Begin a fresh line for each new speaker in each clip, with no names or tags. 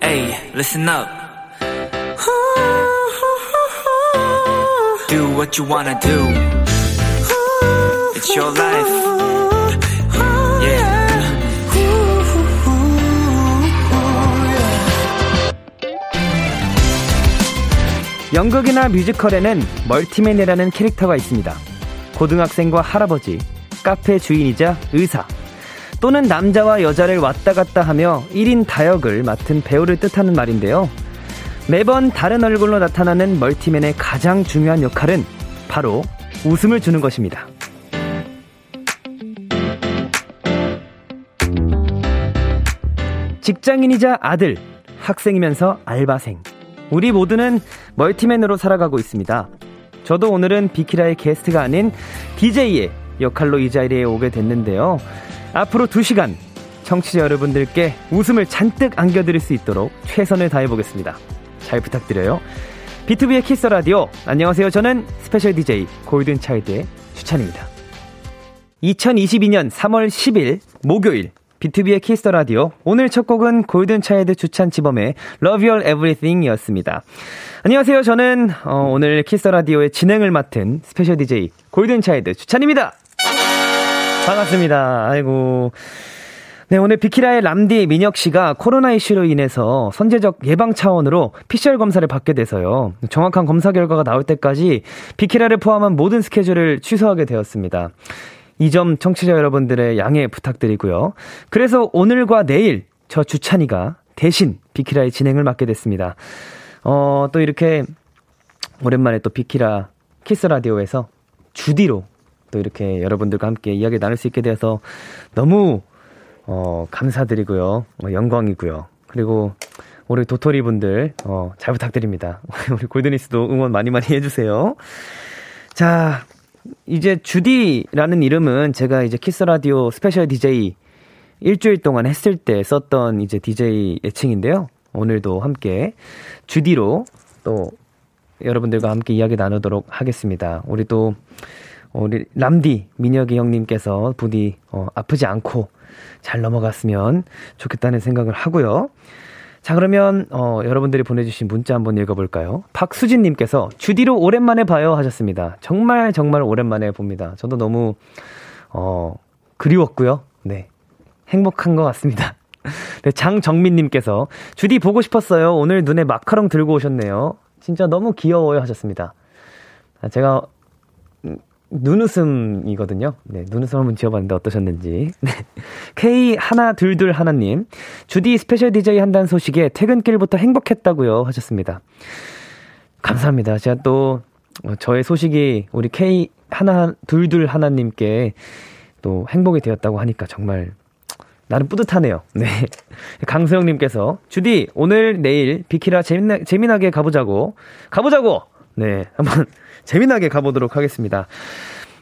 Hey, listen up. Do what you wanna do. It's your life. Yeah.
연극이나 뮤지컬에는 멀티맨이라는 캐릭터가 있습니다. 고등학생과 할아버지, 카페 주인이자 의사, 또는 남자와 여자를 왔다 갔다 하며 1인 다역을 맡은 배우를 뜻하는 말인데요. 매번 다른 얼굴로 나타나는 멀티맨의 가장 중요한 역할은 바로 웃음을 주는 것입니다. 직장인이자 아들, 학생이면서 알바생. 우리 모두는 멀티맨으로 살아가고 있습니다. 저도 오늘은 비키라의 게스트가 아닌 DJ의 역할로 이 자리에 오게 됐는데요. 앞으로 2시간 청취자 여러분들께 웃음을 잔뜩 안겨드릴 수 있도록 최선을 다해보겠습니다. 잘 부탁드려요. B2B의 키스 라디오. 안녕하세요. 저는 special DJ 골든 차일드의 주찬입니다. 2022년 3월 10일 목요일 B2B의 키스터 라디오. 오늘 첫 곡은 골든차일드 주찬 지범의 Love Your Everything 이었습니다. 안녕하세요. 저는 어, 오늘 Kiss the Radio의 진행을 맡은 special DJ 골든차일드 주찬입니다. 반갑습니다. 아이고. 네, 오늘 비키라의 람디 민혁 씨가 코로나 이슈로 인해서 선제적 예방 차원으로 PCR 검사를 받게 돼서요. 정확한 검사 결과가 나올 때까지 비키라를 포함한 모든 스케줄을 취소하게 되었습니다. 이 점 청취자 여러분들의 양해 부탁드리고요. 그래서 오늘과 내일 저 주찬이가 대신 비키라의 진행을 맡게 됐습니다. 어, 또 이렇게 오랜만에 또 비키라 Kiss the Radio에서 주디로 또 이렇게 여러분들과 함께 이야기 나눌 수 있게 되어서 너무 어, 감사드리고요. 어, 영광이고요. 그리고 우리 도토리 분들 어, 잘 부탁드립니다. 우리 골드니스도 응원 많이 많이 해주세요. 자, 이제 주디라는 이름은 제가 이제 Kiss the Radio special DJ 일주일 동안 했을 때 썼던 이제 DJ 애칭인데요. 오늘도 함께 주디로 또 여러분들과 함께 이야기 나누도록 하겠습니다. 우리 또 우리 람디 민혁이 형님께서 부디 어, 아프지 않고 잘 넘어갔으면 좋겠다는 생각을 하고요. 자, 그러면, 어, 여러분들이 보내주신 문자 한번 읽어볼까요? 박수진님께서 주디로 오랜만에 봐요 하셨습니다. 정말, 정말 오랜만에 봅니다. 저도 너무, 어, 그리웠고요. 네. 행복한 것 같습니다. 네, 장정민님께서 주디 보고 싶었어요. 오늘 눈에 마카롱 들고 오셨네요. 진짜 너무 귀여워요 하셨습니다. 아, 제가 눈웃음이거든요. 네, 눈웃음 한번 지어봤는데 어떠셨는지. 네. K 하나 둘둘 하나님 주디 special DJ 한다는 소식에 퇴근길부터 행복했다고요 하셨습니다. 감사합니다. 제가 또 어, 저의 소식이 우리 K 하나 둘둘 하나님께 또 행복이 되었다고 하니까 정말 나는 뿌듯하네요. 네. 강수영님께서 주디 오늘 내일 비키라 재미나, 재미나게 가보자고 가보자고. 네, 한번 재미나게 가보도록 하겠습니다.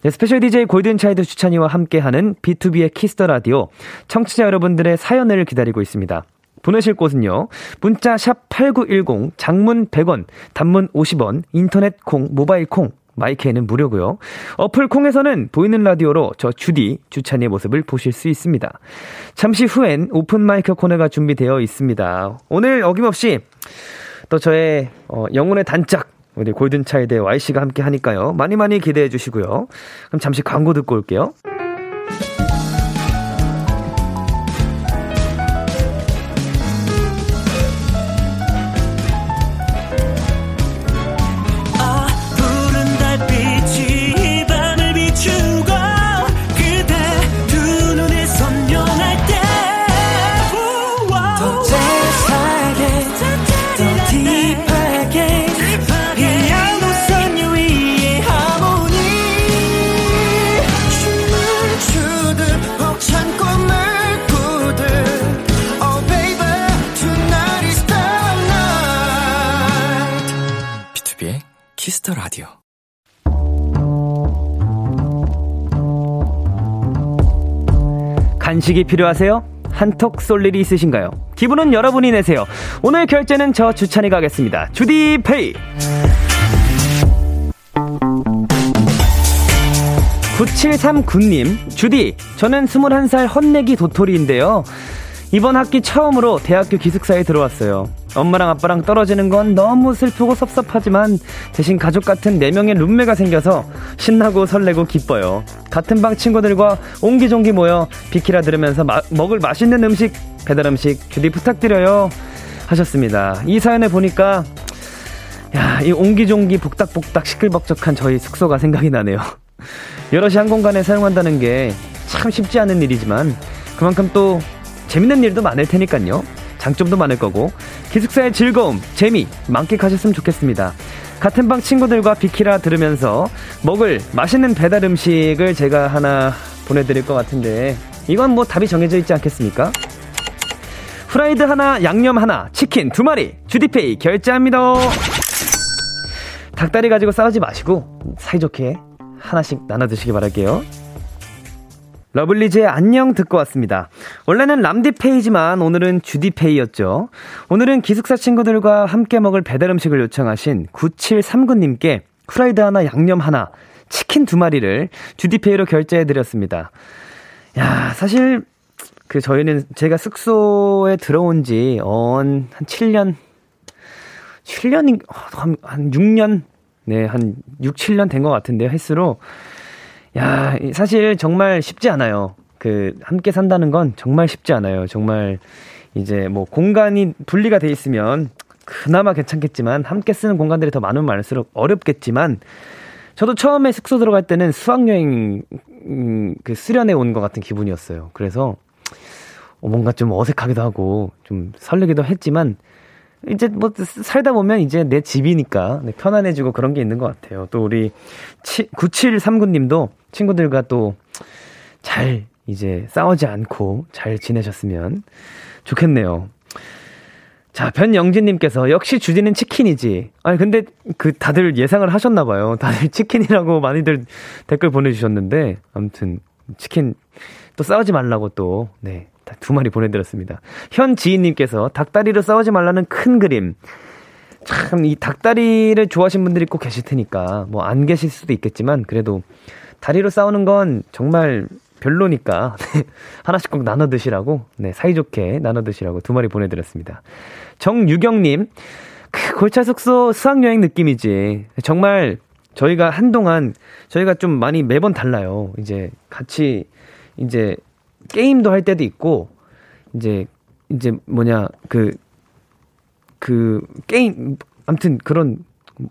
네, special DJ 골든차일드 주찬이와 함께하는 B2B의 키스터 라디오 청취자 여러분들의 사연을 기다리고 있습니다. 보내실 곳은요. 문자 샵 8910 장문 100원, 단문 50원, 인터넷 콩, 모바일 콩, my K는 무료고요. 어플 콩에서는 보이는 라디오로 저 주디 주찬이의 모습을 보실 수 있습니다. 잠시 후엔 오픈 마이크 코너가 준비되어 있습니다. 오늘 어김없이 또 저의 어, 영혼의 단짝 우리 골든차일드의 Y씨가 함께 하니까요. 많이 많이 기대해 주시고요. 그럼 잠시 광고 듣고 올게요.
Kiss the Radio.
간식이 필요하세요? 한턱 쏠 일이 있으신가요? 기분은 여러분이 내세요. 오늘 결제는 저 주찬이가 하겠습니다. 주디페이. 9739님, 주디, 저는 21살 헌내기 도토리인데요. 이번 학기 처음으로 대학교 기숙사에 들어왔어요. 엄마랑 아빠랑 떨어지는 건 너무 슬프고 섭섭하지만 대신 가족 같은 4명의 룸메가 생겨서 신나고 설레고 기뻐요. 같은 방 친구들과 옹기종기 모여 비키라 들으면서 마, 먹을 맛있는 음식, 배달 음식 주디 부탁드려요. 하셨습니다. 이 사연을 보니까 야, 이 옹기종기 복닥복닥 시끌벅적한 저희 숙소가 생각이 나네요. 여럿이 한 공간에 사용한다는 게 참 쉽지 않은 일이지만 그만큼 또 재밌는 일도 많을 테니까요. 장점도 많을 거고 기숙사의 즐거움, 재미 만끽하셨으면 좋겠습니다. 같은 방 친구들과 비키라 들으면서 먹을 맛있는 배달 음식을 제가 하나 보내드릴 것 같은데 이건 뭐 답이 정해져 있지 않겠습니까? 프라이드 하나, 양념 하나, 치킨 두 마리, 주디페이 결제합니다. 닭다리 가지고 싸우지 마시고 사이좋게 하나씩 나눠 드시기 바랄게요. 러블리즈의 안녕 듣고 왔습니다. 원래는 람디페이지만 오늘은 주디페이였죠. 오늘은 기숙사 친구들과 함께 먹을 배달 음식을 요청하신 9739님께 프라이드 하나, 양념 하나, 치킨 두 마리를 주디페이로 결제해드렸습니다. 야, 사실, 그, 저희는 제가 숙소에 들어온 지, 언, 한 7년, 7년인, 한, 한 6년? 네, 한 6, 7년 된 것 같은데요, 횟수로. 야, 사실 정말 쉽지 않아요. 그, 함께 산다는 건 정말 쉽지 않아요. 정말, 이제 뭐 공간이 분리가 돼 있으면 그나마 괜찮겠지만, 함께 쓰는 공간들이 더 많으면 많을수록 어렵겠지만, 저도 처음에 숙소 들어갈 때는 수학여행, 음, 그 수련회 온 것 같은 기분이었어요. 그래서, 어, 뭔가 좀 어색하기도 하고, 좀 설레기도 했지만, 이제 뭐 살다 보면 이제 내 집이니까 네, 편안해지고 그런 게 있는 것 같아요. 또 우리 9739님도 친구들과 또 잘 이제 싸우지 않고 잘 지내셨으면 좋겠네요. 자, 변영진님께서 역시 주디는 치킨이지. 아니, 근데 그 다들 예상을 하셨나봐요. 다들 치킨이라고 많이들 댓글 보내주셨는데, 아무튼 치킨 또 싸우지 말라고 또, 네, 두 마리 보내드렸습니다. 현 지인님께서 닭다리로 싸우지 말라는 큰 그림. 참, 이 닭다리를 좋아하시는 분들이 꼭 계실 테니까, 뭐 안 계실 수도 있겠지만, 그래도 다리로 싸우는 건 정말 별로니까, 하나씩 꼭 나눠 드시라고, 네, 사이좋게 나눠 드시라고 두 마리 보내드렸습니다. 정유경님, 그 골차 숙소 수학여행 느낌이지. 정말 저희가 한동안, 저희가 좀 많이 매번 달라요. 이제 같이, 이제 게임도 할 때도 있고, 이제, 이제 뭐냐, 그, 그, 게임, 암튼 그런,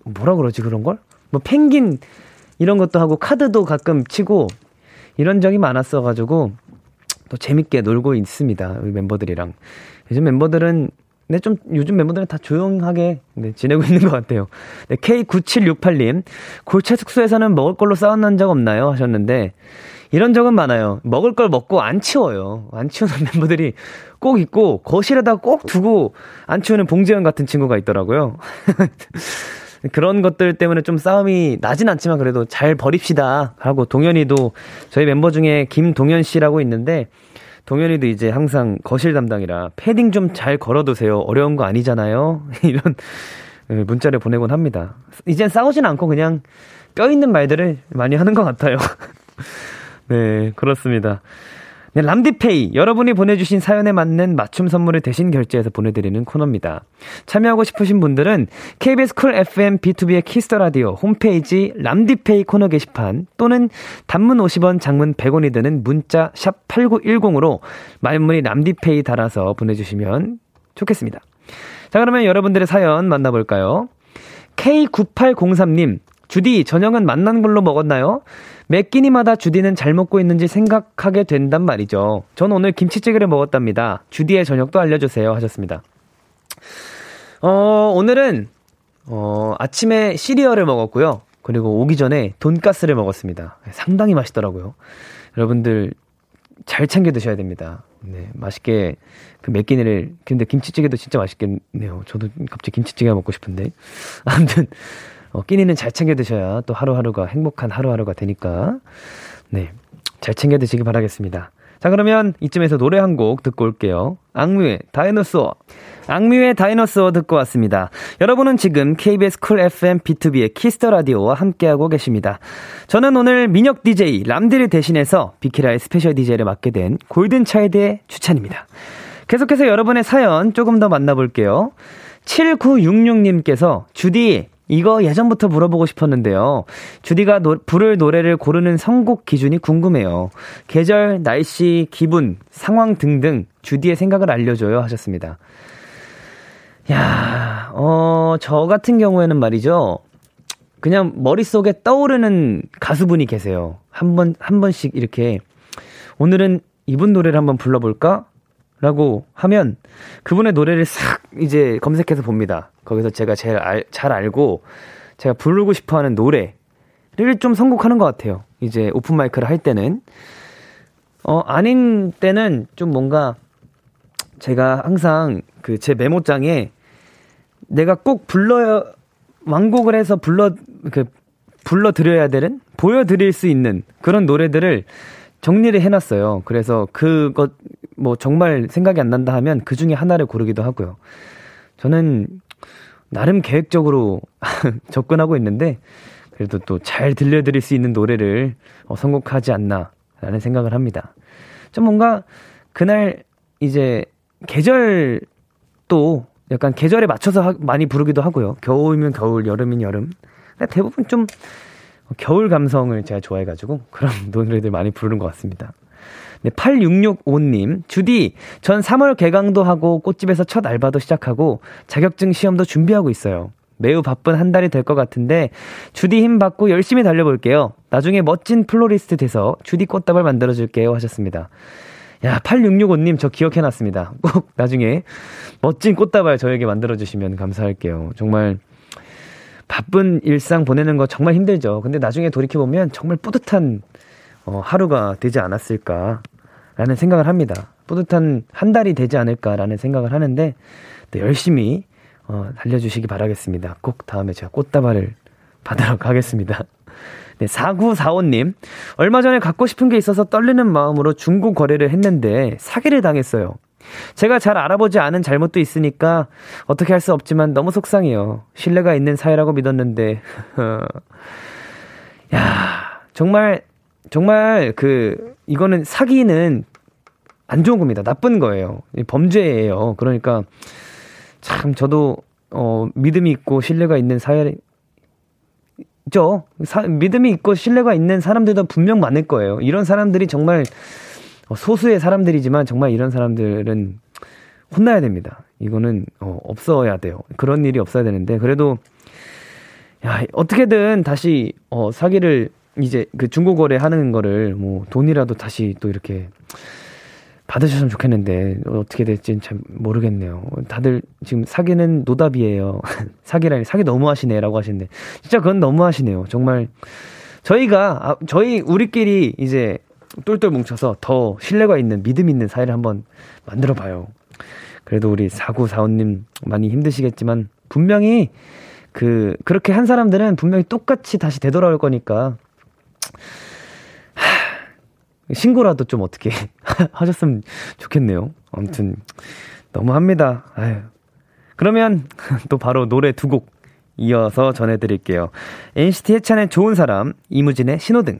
뭐라 그러지, 그런 걸? 뭐, 펭귄, 이런 것도 하고, 카드도 가끔 치고, 이런 적이 많았어 가지고, 또 재밌게 놀고 있습니다. 우리 멤버들이랑. 요즘 멤버들은, 네, 좀, 요즘 멤버들은 다 조용하게, 네, 지내고 있는 것 같아요. 네, K9768님, 골체 숙소에서는 먹을 걸로 싸웠는 적 없나요? 하셨는데, 이런 적은 많아요. 먹을 걸 먹고 안 치워요. 안 치우는 멤버들이 꼭 있고, 거실에다 꼭 두고 안 치우는 봉재현 같은 친구가 있더라고요. 그런 것들 때문에 좀 싸움이 나진 않지만 그래도 잘 버립시다. 하고 동현이도 저희 멤버 중에 김동현 씨라고 있는데, 동현이도 이제 항상 거실 담당이라 패딩 좀 잘 걸어두세요. 어려운 거 아니잖아요. 이런 문자를 보내곤 합니다. 이젠 싸우진 않고 그냥 뼈 있는 말들을 많이 하는 것 같아요. 네, 그렇습니다. 네, 람디페이. 여러분이 보내주신 사연에 맞는 맞춤 선물을 대신 결제해서 보내드리는 코너입니다. 참여하고 싶으신 분들은 KBS 쿨 FM B2B의 키스터 라디오 홈페이지 람디페이 코너 게시판 또는 단문 50원, 장문 100원이 드는 문자 샵 8910으로 말머리 람디페이 달아서 보내주시면 좋겠습니다. 자, 그러면 여러분들의 사연 만나볼까요? K9803님, 주디, 저녁은 만난 걸로 먹었나요? 매 끼니마다 주디는 잘 먹고 있는지 생각하게 된단 말이죠. 전 오늘 김치찌개를 먹었답니다. 주디의 저녁도 알려주세요. 하셨습니다. 어, 오늘은, 어, 아침에 시리얼을 먹었고요. 그리고 오기 전에 돈가스를 먹었습니다. 상당히 맛있더라고요. 여러분들 잘 챙겨 드셔야 됩니다. 네, 맛있게 그 매 끼니를 근데 김치찌개도 진짜 맛있겠네요. 저도 갑자기 김치찌개 먹고 싶은데. 아무튼 어, 끼니는 잘 챙겨 드셔야 또 하루하루가 행복한 하루하루가 되니까. 네. 잘 챙겨 드시기 바라겠습니다. 자, 그러면 이쯤에서 노래 한 곡 듣고 올게요. 악뮤의 Dinosaur. 악뮤의 Dinosaur 듣고 왔습니다. 여러분은 지금 KBS 쿨 FM B2B의 키스터 라디오와 함께하고 계십니다. 저는 오늘 민혁 DJ 람디를 대신해서 비키라의 special DJ를 맡게 된 골든 차일드의 주찬입니다. 계속해서 여러분의 사연 조금 더 만나볼게요. 7966님께서, 주디, 이거 예전부터 물어보고 싶었는데요. 주디가 노, 부를 노래를 고르는 선곡 기준이 궁금해요. 계절, 날씨, 기분, 상황 등등 주디의 생각을 알려줘요 하셨습니다. 야, 어, 저 같은 경우에는 말이죠. 그냥 머릿속에 떠오르는 가수분이 계세요. 한 번, 한 번씩 이렇게 오늘은 이분 노래를 한번 불러볼까? 라고 하면 그분의 노래를 싹 이제 검색해서 봅니다. 거기서 제가 제일 알, 잘 알고 제가 부르고 싶어 하는 노래를 좀 선곡하는 것 같아요. 이제 오픈마이크를 할 때는. 어, 아닌 때는 좀 뭔가 제가 항상 그 제 메모장에 내가 꼭 불러야, 완곡을 해서 불러, 그, 불러드려야 되는? 보여드릴 수 있는 그런 노래들을 정리를 해놨어요. 그래서 그것 뭐 정말 생각이 안 난다 하면 그 중에 하나를 고르기도 하고요. 저는 나름 계획적으로 접근하고 있는데 그래도 또 잘 들려드릴 수 있는 노래를 어, 선곡하지 않나라는 생각을 합니다. 좀 뭔가 그날 이제 계절 또 약간 계절에 맞춰서 하, 많이 부르기도 하고요. 겨울이면 겨울, 여름이면 여름. 대부분 좀 겨울 감성을 제가 좋아해가지고 그런 노래들 많이 부르는 것 같습니다. 네, 8665님, 주디, 전 3월 개강도 하고 꽃집에서 첫 알바도 시작하고 자격증 시험도 준비하고 있어요. 매우 바쁜 한 달이 될 것 같은데 주디 힘 받고 열심히 달려볼게요. 나중에 멋진 플로리스트 돼서 주디 꽃다발 만들어줄게요 하셨습니다. 야, 8665님 저 기억해놨습니다. 꼭 나중에 멋진 꽃다발 저에게 만들어주시면 감사할게요. 정말 바쁜 일상 보내는 거 정말 힘들죠. 근데 나중에 돌이켜보면 정말 뿌듯한 어, 하루가 되지 않았을까라는 생각을 합니다. 뿌듯한 한 달이 되지 않을까라는 생각을 하는데 또 열심히 어, 달려주시기 바라겠습니다. 꼭 다음에 제가 꽃다발을 받으러 가겠습니다. 네, 4945님. 얼마 전에 갖고 싶은 게 있어서 떨리는 마음으로 중고 거래를 했는데 사기를 당했어요. 제가 잘 알아보지 않은 잘못도 있으니까 어떻게 할 수 없지만 너무 속상해요. 신뢰가 있는 사이라고 믿었는데. 야, 정말 정말 그 이거는 사기는 안 좋은 겁니다. 나쁜 거예요. 범죄예요. 그러니까 참 저도 어 믿음이 있고 신뢰가 있는 사회 죠. 믿음이 있고 신뢰가 있는 사람들도 분명 많을 거예요. 이런 사람들이 정말 소수의 사람들이지만 정말 이런 사람들은 혼나야 됩니다. 이거는 어, 없어야 돼요. 그런 일이 없어야 되는데 그래도 야 어떻게든 다시 어, 사기를 이제 그 중고 거래 하는 거를 뭐 돈이라도 다시 또 이렇게 받으셨으면 좋겠는데 어떻게 될지는 잘 모르겠네요. 다들 지금 사기는 노답이에요. 사기라니 사기 너무 하시네라고 하시는데 진짜 그건 너무 하시네요. 정말 저희가 아, 저희 우리끼리 이제 똘똘 뭉쳐서 더 신뢰가 있는 믿음 있는 사회를 한번 만들어 봐요. 그래도 우리 사구사오님 많이 힘드시겠지만 분명히 그 그렇게 한 사람들은 분명히 똑같이 다시 되돌아올 거니까 신고라도 좀 어떻게 하셨으면 좋겠네요. 아무튼 너무합니다. 아유. 그러면 또 바로 노래 두 곡 이어서 전해드릴게요. NCT 해찬의 좋은 사람, 이무진의 신호등.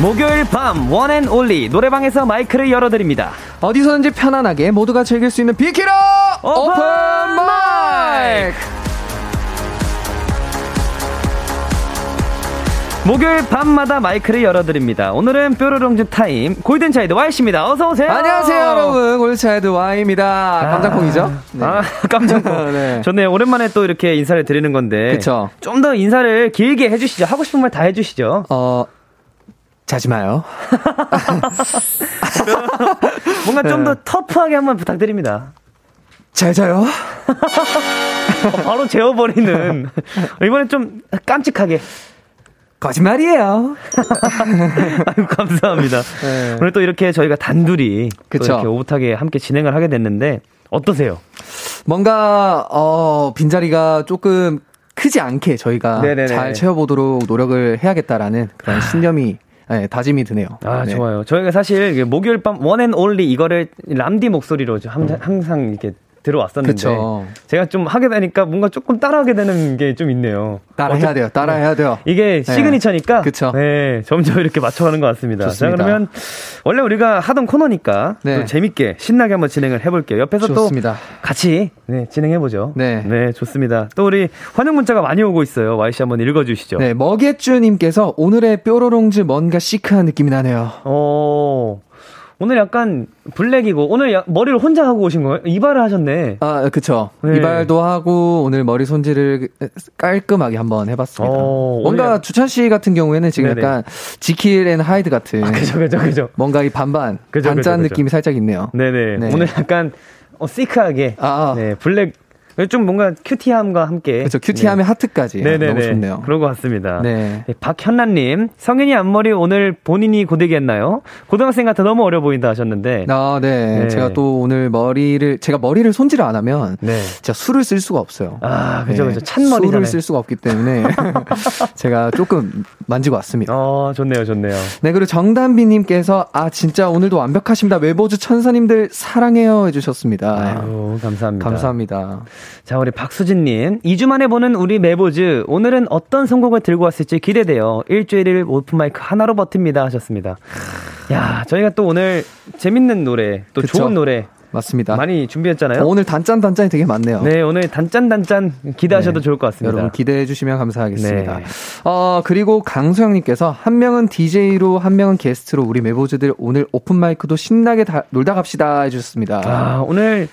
목요일 밤 one and only 노래방에서 마이크를 열어드립니다.
어디서든지 편안하게 모두가 즐길 수 있는 비키라 오픈, 오픈 마이크!
목요일 밤마다 마이크를 열어드립니다. 오늘은 뾰로롱즈 타임 골든 차일드 Y씨입니다. 어서 오세요.
안녕하세요, 여러분. 골든 차일드 Y입니다. 아, 깜짝콩이죠?
네. 아, 깜짝콩. 네. 좋네요. 오랜만에 또 이렇게 인사를 드리는 건데.
그쵸.
좀더 인사를 길게 해주시죠. 하고 싶은 말 다 해주시죠.
어, 자지 마요.
뭔가 좀더 네. 터프하게 한번 부탁드립니다.
잘 자요.
바로 재워버리는. 이번엔 좀 깜찍하게.
거짓말이에요.
아유, 감사합니다. 네. 오늘 또 이렇게 저희가 단둘이 또 이렇게 오붓하게 함께 진행을 하게 됐는데 어떠세요?
뭔가 어 빈자리가 조금 크지 않게 저희가 네네네. 잘 채워보도록 노력을 해야겠다라는 그런 신념이 네, 다짐이 드네요.
아,
네.
좋아요. 저희가 사실 목요일 밤 one and only 이거를 람디 목소리로 항상 이렇게 들어왔었는데 그쵸. 제가 좀 하게 되니까 뭔가 조금 따라하게 되는 게 좀 있네요.
따라해야 돼요. 따라해야 돼요.
이게 네. 시그니처니까 네. 네, 점점 이렇게 맞춰가는 것 같습니다. 좋습니다. 자 그러면 원래 우리가 하던 코너니까 네. 또 재밌게 신나게 한번 진행을 해볼게요. 옆에서 좋습니다. 또 같이 네, 진행해보죠. 네. 네, 좋습니다. 또 우리 환영 문자가 많이 오고 있어요. Y 씨 한번 읽어주시죠.
네, 머겟주님께서 오늘의 뾰로롱즈 뭔가 시크한 느낌이 나네요. 어.
오늘 약간 블랙이고 오늘 야, 머리를 혼자 하고 오신 거예요? 이발을 하셨네.
아, 그쵸. 네. 이발도 하고 오늘 머리 손질을 깔끔하게 한번 해봤습니다. 어, 뭔가 약... 주찬 씨 같은 경우에는 지금 네네. 약간 지킬 앤 하이드 같은. 아,
그죠, 그죠, 그죠.
뭔가 이 반반, 그죠, 반반 그죠, 그죠. 느낌이 살짝 있네요.
네네. 네. 오늘 약간 어, 시크하게. 아, 아. 네, 블랙 좀 뭔가 cutie함과 함께.
그렇죠. cutie함의 네. 하트까지. 네네네. 너무 좋네요.
그런 것 같습니다. 네. 네 박현란님, 성윤이 앞머리 오늘 본인이 고데기 했나요? 고등학생 같아 너무 어려 보인다 하셨는데.
아, 네. 네. 제가 또 오늘 머리를, 제가 머리를 손질을 안 하면. 네. 제가 술을 쓸 수가 없어요.
아, 그죠, 네. 그죠. 찬머리
술을 쓸 수가 없기 때문에. 제가 조금 만지고 왔습니다.
어, 좋네요, 좋네요.
네, 그리고 정단비님께서, 아, 진짜 오늘도 완벽하십니다. 외보주 천사님들 사랑해요 해주셨습니다.
아유, 감사합니다.
감사합니다.
자, 우리 박수진님. 2주 만에 보는 우리 메보즈. 오늘은 어떤 선곡을 들고 왔을지 기대돼요. 일주일을 오픈마이크 하나로 버팁니다. 하셨습니다. 야, 저희가 또 오늘 재밌는 노래, 또 그쵸? 좋은 노래.
맞습니다.
많이 준비했잖아요. 어,
오늘 단짠 단짠이 되게 많네요.
네, 오늘 단짠 단짠 기대하셔도 네. 좋을 것 같습니다.
여러분 기대해 주시면 감사하겠습니다. 네. 어, 그리고 강소영 님께서 한 명은 DJ로 한 명은 게스트로 우리 메보즈들 오늘 오픈 마이크도 신나게 다, 놀다 갑시다 해 주셨습니다.
아, 오늘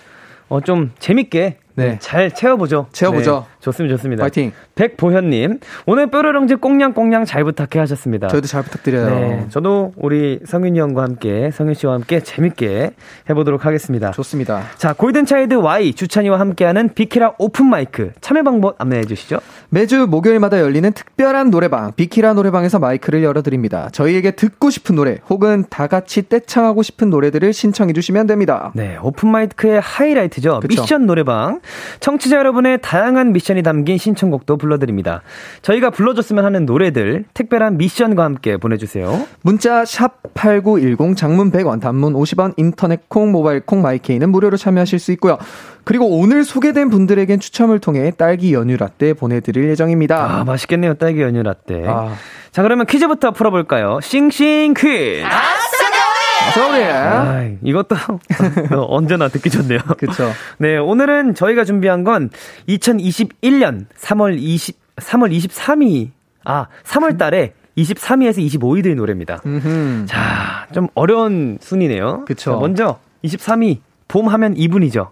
어, 좀 재밌게 네. 잘 채워보죠.
채워보죠.
네, 좋습니다, 좋습니다.
파이팅.
백보현님, 오늘 뾰로롱즈 꽁냥꽁냥 잘 부탁해 하셨습니다.
저희도 잘 부탁드려요. 네,
저도 우리 성윤이 형과 함께, 성윤 씨와 함께 재밌게 해보도록 하겠습니다.
좋습니다.
자, 골든차일드 Y 주찬이와 함께하는 비키라 오픈마이크 참여 방법 안내해 주시죠.
매주 목요일마다 열리는 특별한 노래방, 비키라 노래방에서 마이크를 열어드립니다. 저희에게 듣고 싶은 노래, 혹은 다 같이 떼창하고 싶은 노래들을 신청해 주시면 됩니다.
네, 오픈마이크의 하이라이트죠. 그쵸? 미션 노래방. 청취자 여러분의 다양한 미션이 담긴 신청곡도 불러드립니다. 저희가 불러줬으면 하는 노래들 특별한 미션과 함께 보내주세요.
문자 샵8910 장문 100원 단문 50원 인터넷 콩 모바일 콩 마이케이는 무료로 참여하실 수 있고요. 그리고 오늘 소개된 분들에겐 추첨을 통해 딸기 연유 라떼 보내드릴 예정입니다.
아 맛있겠네요 딸기 연유 라떼. 아. 자 그러면 퀴즈부터 풀어볼까요? 싱싱 퀴즈. 아싸!
서울이 아,
이것도 언제나 듣기 좋네요.
그렇죠.
네, 오늘은 저희가 준비한 건 2021년 3월 20 3월 23일 아, 3월 달에 23위에서 25위 노래입니다. 음흠. 자, 좀 어려운 순이네요.
그쵸.
먼저 23위 봄 하면 이분이죠.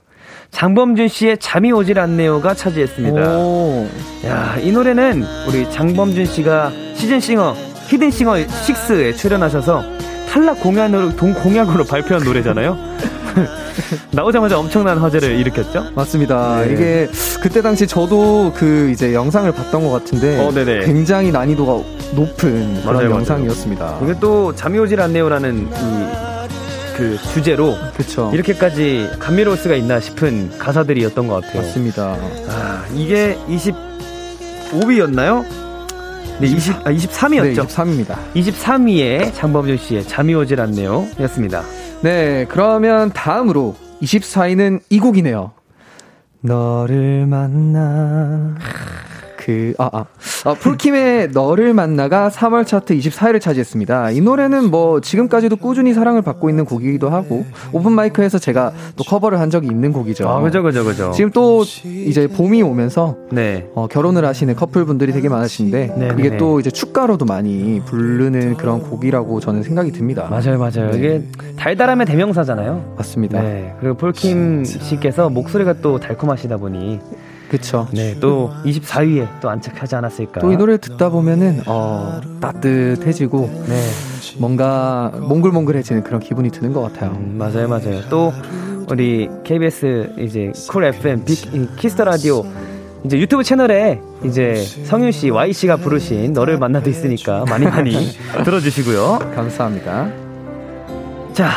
장범준 씨의 잠이 오질 않네요가 차지했습니다. 오. 야, 이 노래는 우리 장범준 씨가 시즌싱어 히든싱어 6에 출연하셔서 탈락 공약으로 동 공약으로 발표한 노래잖아요. 나오자마자 엄청난 화제를 일으켰죠?
맞습니다. 네. 이게 그때 당시 저도 그 이제 영상을 봤던 것 같은데 어, 굉장히 난이도가 높은 그런 맞아요, 영상이었습니다.
맞아요. 이게 또 잠이 오질 않네요라는 이 그 주제로 그쵸. 이렇게까지 감미로울 수가 있나 싶은 가사들이었던 것 같아요.
맞습니다.
아, 이게 25위였나요? 네, 20, 아, 23위였죠? 네,
23위입니다.
23위에 장범준 씨의 잠이 오질 않네요. 였습니다.
네, 그러면 다음으로 24위는 이 곡이네요. 너를 만나. 그, 아, 아. 아 풀킴의 너를 만나가 3월 차트 24위를 차지했습니다. 이 노래는 뭐 지금까지도 꾸준히 사랑을 받고 있는 곡이기도 하고 오픈마이크에서 제가 또 커버를 한 적이 있는 곡이죠.
아, 그죠, 그죠, 그죠.
지금 또 이제 봄이 오면서 네. 어, 결혼을 하시는 커플분들이 되게 많으신데 네, 이게 네. 또 이제 축가로도 많이 부르는 그런 곡이라고 저는 생각이 듭니다.
맞아요, 맞아요. 네. 이게 달달함의 대명사잖아요.
맞습니다.
네. 그리고 폴킴 씨께서 목소리가 또 달콤하시다 보니
그쵸.
네, 또 24위에 또 안착하지 않았을까.
또 이 노래 듣다 보면은, 어, 따뜻해지고, 네. 뭔가 몽글몽글해지는 그런 기분이 드는 것 같아요. 음,
맞아요, 맞아요. 또, 우리 KBS 이제 Cool FM, Kiss the Radio 이제 유튜브 채널에 이제 성윤 씨, Y 씨가 부르신 너를 만나도 있으니까 많이 많이 들어주시고요.
감사합니다.
자,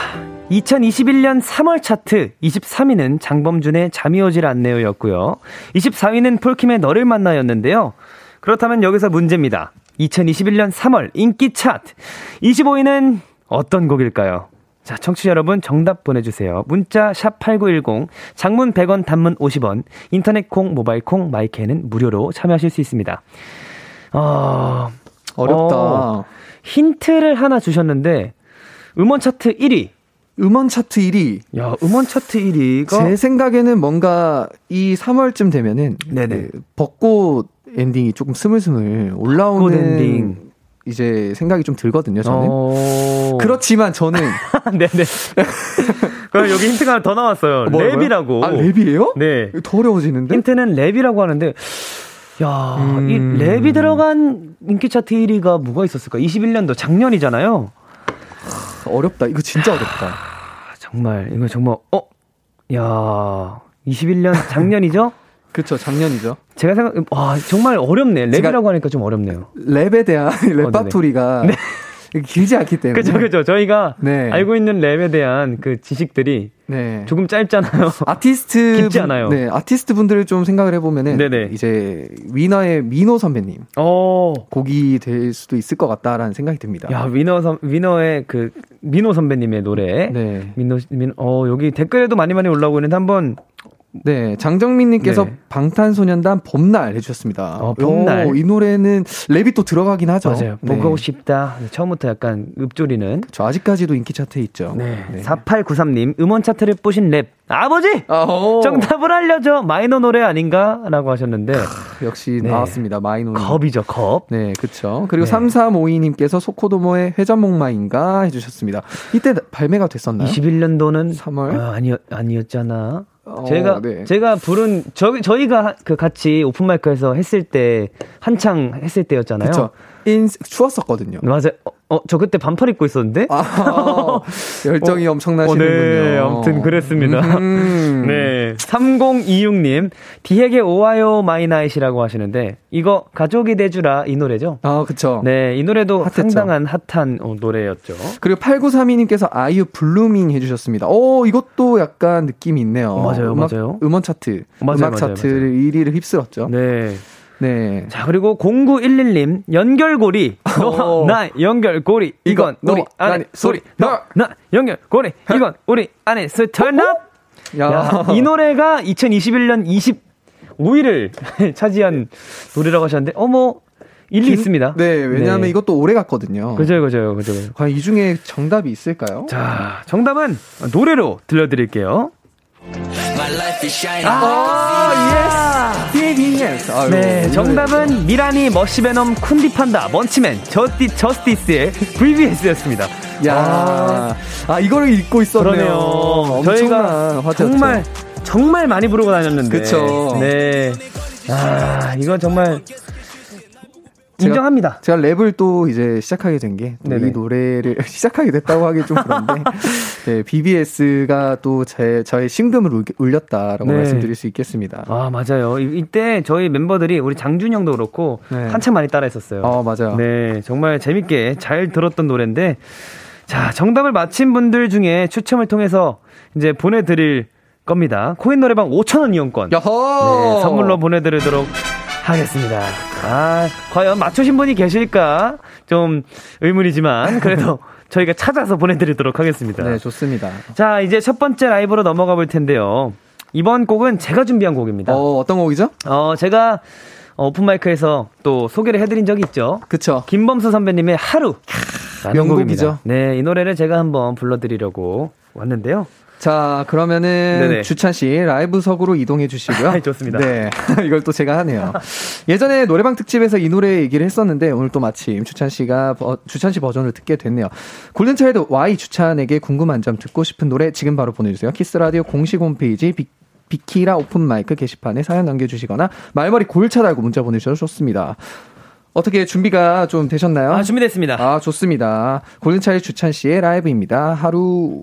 2021년 3월 차트 23위는 장범준의 잠이 오질 않네요 였고요. 24위는 폴킴의 너를 만나 였는데요. 그렇다면 여기서 문제입니다. 2021년 3월 인기 차트 25위는 어떤 곡일까요? 자, 청취자 여러분 정답 보내주세요. 문자 샵 8910, 장문 100원, 단문 50원, 인터넷 콩, 모바일 콩, 마이크는 무료로 참여하실 수 있습니다. 어,
어렵다.
어, 힌트를 하나 주셨는데 음원 차트 1위.
음원 차트 1위.
야, 음원 차트 1위가
제 생각에는 뭔가 이 3월쯤 되면은
네네.
그 벚꽃 엔딩이 조금 스물스물 올라오는
엔딩.
이제 생각이 좀 들거든요. 저는.
어...
그렇지만 저는
네네. 그럼 여기 힌트가 하나 더 나왔어요.
뭐라고요?
랩이라고.
아 랩이에요?
네.
더 어려워지는데?
힌트는 랩이라고 하는데, 야,
음.
이 랩이 들어간 인기 차트 1위가 뭐가 있었을까? 21년도 작년이잖아요.
어렵다. 이거 진짜 어렵다.
아, 정말 이거 정말 어, 야, 21년 작년이죠?
그쵸, 작년이죠.
제가 생각, 와 정말 어렵네. 랩이라고 하니까 좀 어렵네요.
랩에 대한 레파토리가
네.
길지 않기 때문에.
그죠, 그죠. 저희가
네.
알고 있는 랩에 대한 그 지식들이
네.
조금 짧잖아요.
아티스트
깊지
분-
않아요.
네, 아티스트 분들을 좀 생각을 해보면은
네네.
이제 위너의 민호 선배님
어,
곡이 될 수도 있을 것 같다라는 생각이 듭니다.
야 위너 선 위너의 그 민호 선배님의 노래.
네,
민호 민, 어 여기 댓글에도 많이 많이 올라오고 있는데 한번
네 장정민님께서
네.
방탄소년단 봄날 해주셨습니다.
어, 봄날.
오, 이 노래는 랩이 또 들어가긴 하죠.
맞아요.
네.
보고 싶다. 처음부터 약간 읊조리는.
저 아직까지도 인기 차트에 있죠.
네. 4893님 음원 차트를 보신 랩 아버지
아, 오.
정답을 알려줘 마이노 노래 아닌가 라고 하셨는데
역시
네.
나왔습니다. 마이노.
겁이죠 겁.
네, 그쵸. 그리고
네.
3352님께서 소코도모의 회전목마인가 해주셨습니다. 이때 발매가 됐었나요?
21년도는
3월?
아, 아니었 아니었잖아.
어,
제가
네.
제가 부른 저 저희가 그 같이 오픈 마이크에서 했을 때 한창 했을 때였잖아요.
그쵸. 인, 추웠었거든요.
맞아요. 어, 어, 저 그때 반팔 입고 있었는데.
아, 열정이
어,
엄청나시는군요.
네, 아무튼 그랬습니다.
음.
네. 3026님, 디핵의 OHAYO MY NIGHT이라고 하시는데, 이거 가족이 돼주라 이 노래죠?
아, 그쵸.
네, 이 노래도
핫했죠.
상당한 핫한 어, 노래였죠.
그리고 8932님께서 아이유 Blueming 해주셨습니다. 오, 이것도 약간 느낌이 있네요.
맞아요,
음악,
맞아요.
음원 차트.
맞아요,
음악
맞아요,
차트를 1위를 휩쓸었죠. 네.
네. 자, 그리고 0911님, 연결고리.
어.
나 연결고리. 이건
이건
우리 안에 소리. 너, 나 연결고리. 이건 우리 안에 스 turn up. 야, 이 노래가 2021년 25위를 차지한 노래라고 하셨는데, 어머, 일리 있습니다.
네, 왜냐하면
네.
이것도 오래 갔거든요.
그죠, 그죠, 그죠.
과연 이 중에 정답이 있을까요?
자, 정답은 노래로 들려드릴게요.
아, Yes! VVS. 아유,
네,
이
정답은 미라니, 머쉬베놈, 쿤디 판다, 먼치맨, 저스티, 저스티스의 VVS였습니다.
야, 아 이거를 읽고 있었네요.
저희가
화제였죠.
정말 정말 많이 부르고 다녔는데.
그쵸.
네. 아, 이건 정말
제가-
인정합니다.
제가 랩을 또 이제 시작하게 된 게 이. 노래를 시작하게 됐다고 하기 좀 그런데 네, BBS가 또 제 저의 심금을 울- 울렸다라고
네.
말씀드릴 수 있겠습니다.
아, 맞아요. 이- 이때 저희 멤버들이 우리 장준영도 그렇고
네.
한참 많이 따라했었어요.
어, 맞아요.
네, 정말 재밌게 잘 들었던 노래인데, 자, 정답을 맞힌 분들 중에 추첨을 통해서 이제 보내드릴 겁니다. 코인 노래방 5,000원 이용권.
여호!
네, 선물로 보내드리도록 하겠습니다. 아, 과연 맞추신 분이 계실까? 좀 의문이지만, 그래도 저희가 찾아서 보내드리도록 하겠습니다.
네, 좋습니다.
자, 이제 첫 번째 라이브로 넘어가 볼 텐데요. 이번 곡은 제가 준비한 곡입니다.
어, 어떤 곡이죠?
어, 제가 어, 오픈마이크에서 또 소개를 해드린 적이 있죠.
그쵸.
김범수 선배님의 하루.
명곡이죠.
네, 이 노래를 제가 한번 불러드리려고 왔는데요.
자, 그러면은
네네.
주찬 씨 라이브석으로 이동해 주시고요.
아, 좋습니다.
네. 이걸 또 제가 하네요. 예전에 노래방 특집에서 이 노래 얘기를 했었는데 오늘 또 마침 주찬 씨가 버- 주찬 씨 버전을 듣게 됐네요. 골든 차일드 Y 주찬에게 궁금한 점 듣고 싶은 노래 지금 바로 보내 주세요. 키스 라디오 공식 홈페이지 비, 비키라 오픈 마이크 게시판에 사연 남겨 주시거나 말머리 골차 달고 문자 보내 주셔도 좋습니다. 어떻게 준비가 좀 되셨나요?
아, 준비됐습니다.
아, 좋습니다. 골든차일드 주찬 씨의 라이브입니다. 하루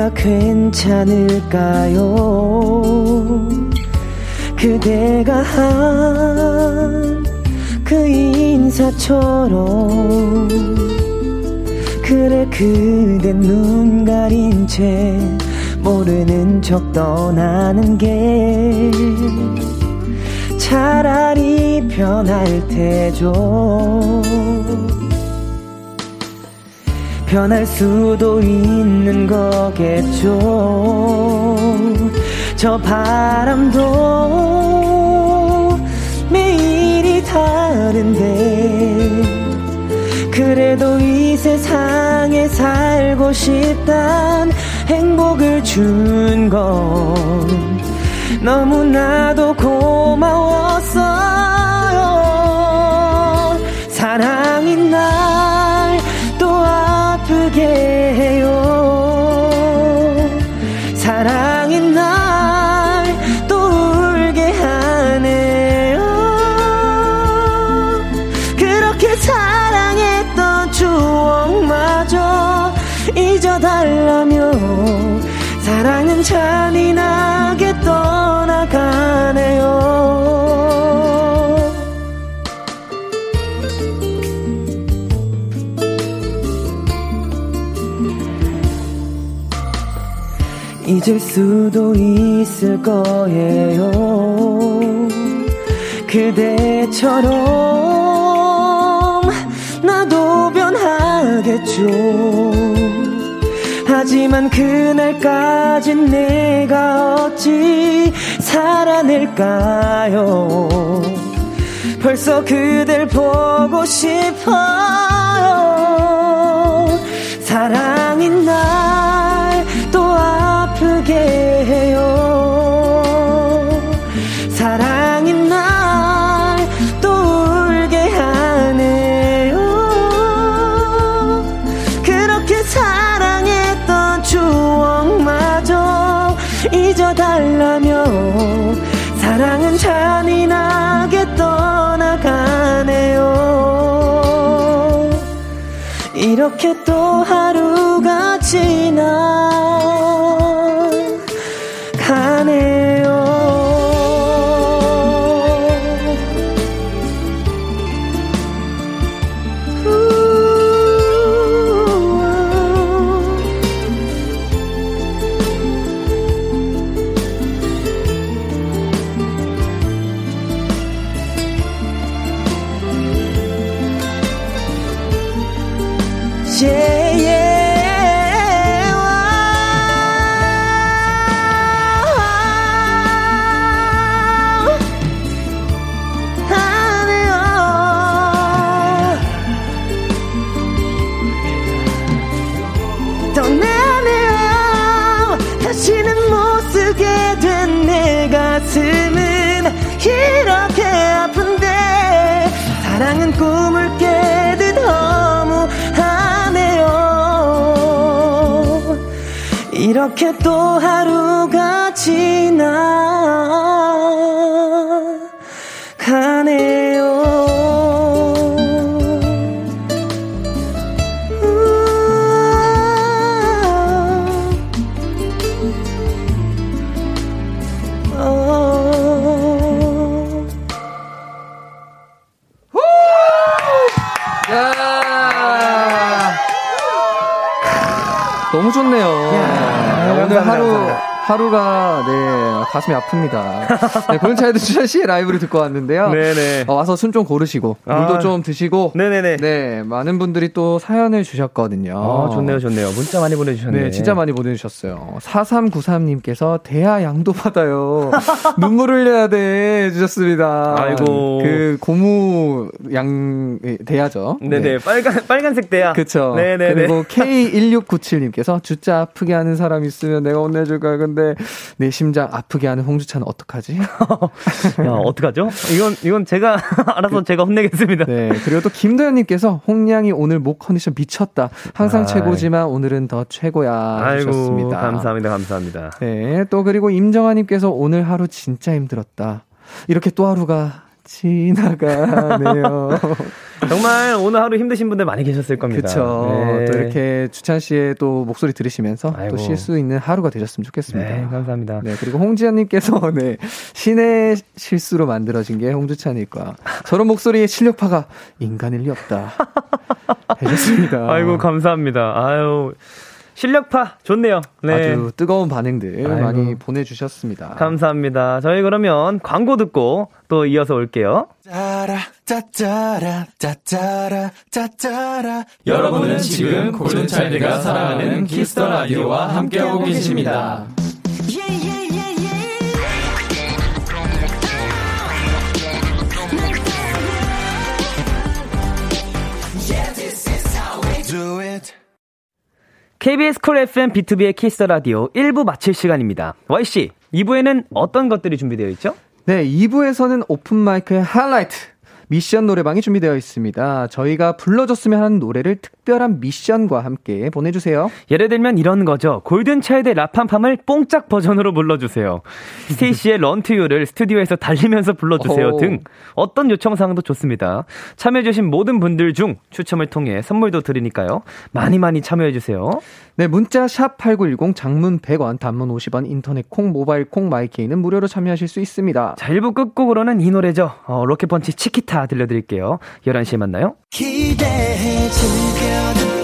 내가 괜찮을까요? 그대가 한 그 인사처럼 그래 그대 눈 가린 채 모르는 척 떠나는 게 차라리 편할 테죠 변할 수도 있는 거겠죠. 저 바람도 매일이 다른데 그래도 이 세상에 살고 싶단 행복을 준 건 너무나도 고마웠어요. 사랑이 날또 아프게 해요 잊을 수도 있을 거예요. 그대처럼 나도 변하겠죠. 하지만 그날까진 내가 어찌 살아낼까요? 벌써 그댈 보고 싶어요. 사랑이 날
너무 좋네요. 네, 오늘
감사합니다,
하루. 하루가 네 가슴이 아픕니다. 네, 고은차이드 주찬 씨의 라이브를 듣고 왔는데요.
네네.
어, 와서 순좀 고르시고 물도
아.
좀 드시고
네네네.
네 많은 분들이 또 사연을 주셨거든요.
아, 좋네요, 좋네요. 문자 많이 보내주셨네요.
네, 진짜 많이 보내주셨어요. 4393님께서 대하 양도 받아요. 눈물 흘려야 돼. 해주셨습니다.
아이고.
그 고무 양, 예, 대하죠.
네네. 빨간, 빨간색 대야.
그쵸.
네네네.
그리고 K1697님께서 주자 아프게 하는 사람 있으면 내가 혼내줄 거야. 근데 내 심장 아프게 하는 홍주차는 어떡하지?
야, 어떡하죠? 이건, 이건 제가, 알아서 제가 혼내겠습니다.
네. 그리고 또 김도현 님께서 홍량이 오늘 목 컨디션 미쳤다. 항상
아이.
최고지만 오늘은 더 최고야.
아이고,
하셨습니다.
감사합니다, 감사합니다.
네. 또 그리고 임정아 님께서 오늘 하루 진짜 힘들었다. 이렇게 또 하루가 지나가네요.
정말 오늘 하루 힘드신 분들 많이 계셨을 겁니다.
그렇죠.
네.
또 이렇게 주찬 씨의 또 목소리 들으시면서
아이고.
또 쉴 수 있는 하루가 되셨으면 좋겠습니다.
네, 감사합니다.
네, 그리고 홍지연님께서 네 신의 실수로 만들어진 게 홍주찬일까. 저런 목소리의 실력파가 인간일 리 없다. 해줬습니다.
아이고 감사합니다. 아유 실력파 좋네요. 네.
아주 뜨거운 반응들
아이고.
많이 보내주셨습니다.
감사합니다. 저희 그러면 광고 듣고 또 이어서 올게요.
여러분은 지금 골든차일드가 사랑하는 키스 더 라디오와 함께하고 계십니다.
KBS 쿨 FM B2B의 키스 라디오 1부 마칠 시간입니다. Y씨, 2부에는 어떤 것들이 준비되어 있죠?
네, 2부에서는 오픈 마이크의 하이라이트 미션 노래방이 준비되어 있습니다. 저희가 불러줬으면 하는 노래를 특별한 미션과 함께 보내주세요.
예를 들면 이런 거죠. 골든차일드의 Ra Pam Pam을 뽕짝 버전으로 불러주세요. 스테이시의 RUN2U를 스튜디오에서 달리면서 불러주세요
오.
등 어떤 요청사항도 좋습니다. 참여해주신 모든 분들 중 추첨을 통해 선물도 드리니까요. 많이 많이 참여해주세요.
네, 문자 샵 8910 장문 100원, 단문 50원, 인터넷 콩, 모바일 콩, 마이케이는 무료로 참여하실 수 있습니다.
자, 1부 끝곡으로는 이 노래죠. 어, 로켓펀치 CHIQUITA 들려드릴게요. 11시에 만나요.
기대해 즐겨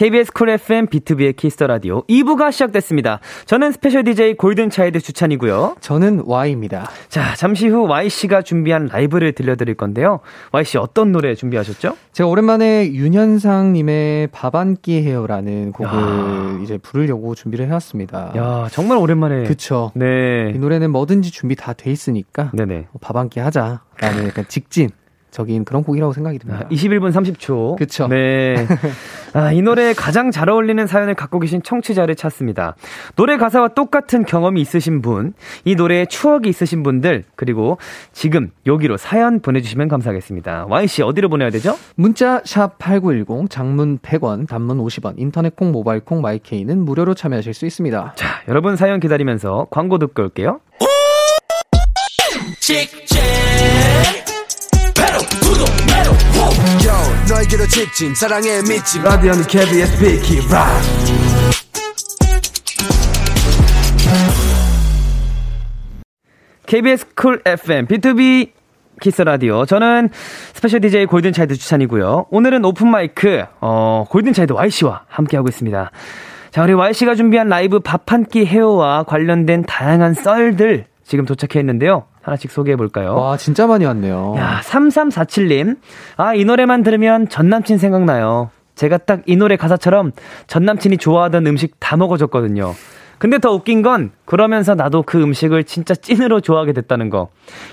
KBS 쿨 FM 비투비의 키스 더 라디오 2부가 시작됐습니다. 저는 스페셜 DJ 골든차일드 주찬이고요.
저는 Y입니다.
자, 잠시 후 Y씨가 준비한 라이브를 들려드릴 건데요. Y씨 어떤 노래 준비하셨죠?
제가 오랜만에 윤현상 님의 밥 한 끼 해요라는 곡을 이제 부르려고 준비를 해 왔습니다.
야, 정말 오랜만에.
그쵸.
네.
이 노래는 뭐든지 준비 다 돼 있으니까
네네.
밥한 끼 하자라는 약간 직진 적인 그런 곡이라고 생각이
아,
듭니다.
21분 30초.
그쵸.
네. 아, 이 노래에 가장 잘 어울리는 사연을 갖고 계신 청취자를 찾습니다. 노래 가사와 똑같은 경험이 있으신 분, 이 노래에 추억이 있으신 분들, 그리고 지금 여기로 사연 보내주시면 감사하겠습니다. Y씨, 어디로 보내야 되죠?
문자 샵 8910 장문 100원 단문 50원 인터넷 콩 모바일 콩 마이케이는 무료로 참여하실 수 있습니다.
자, 여러분 사연 기다리면서 광고 듣고 올게요.
요 너에게로 직진 사랑에 미친 라디오는 KBS 비키라
KBS 쿨 FM, B2B 키스 라디오. 저는 스페셜 DJ 골든 차일드 주찬이고요. 오늘은 오픈 마이크, 어, 골든 차일드 Y씨와 함께 하고 있습니다. 자, 우리 Y씨가 준비한 라이브 밥 한 끼 해요와 관련된 다양한 썰들 지금 도착해 있는데요. 하나씩 소개해 볼까요?
와 진짜 많이 왔네요.
야, 3347님. 아, 이 노래만 들으면 전 남친 생각나요. 제가 딱 이 노래 가사처럼 전 남친이 좋아하던 음식 다 먹어줬거든요. 근데 더 웃긴 건 그러면서 나도 그 음식을 진짜 찐으로 좋아하게 됐다는 거.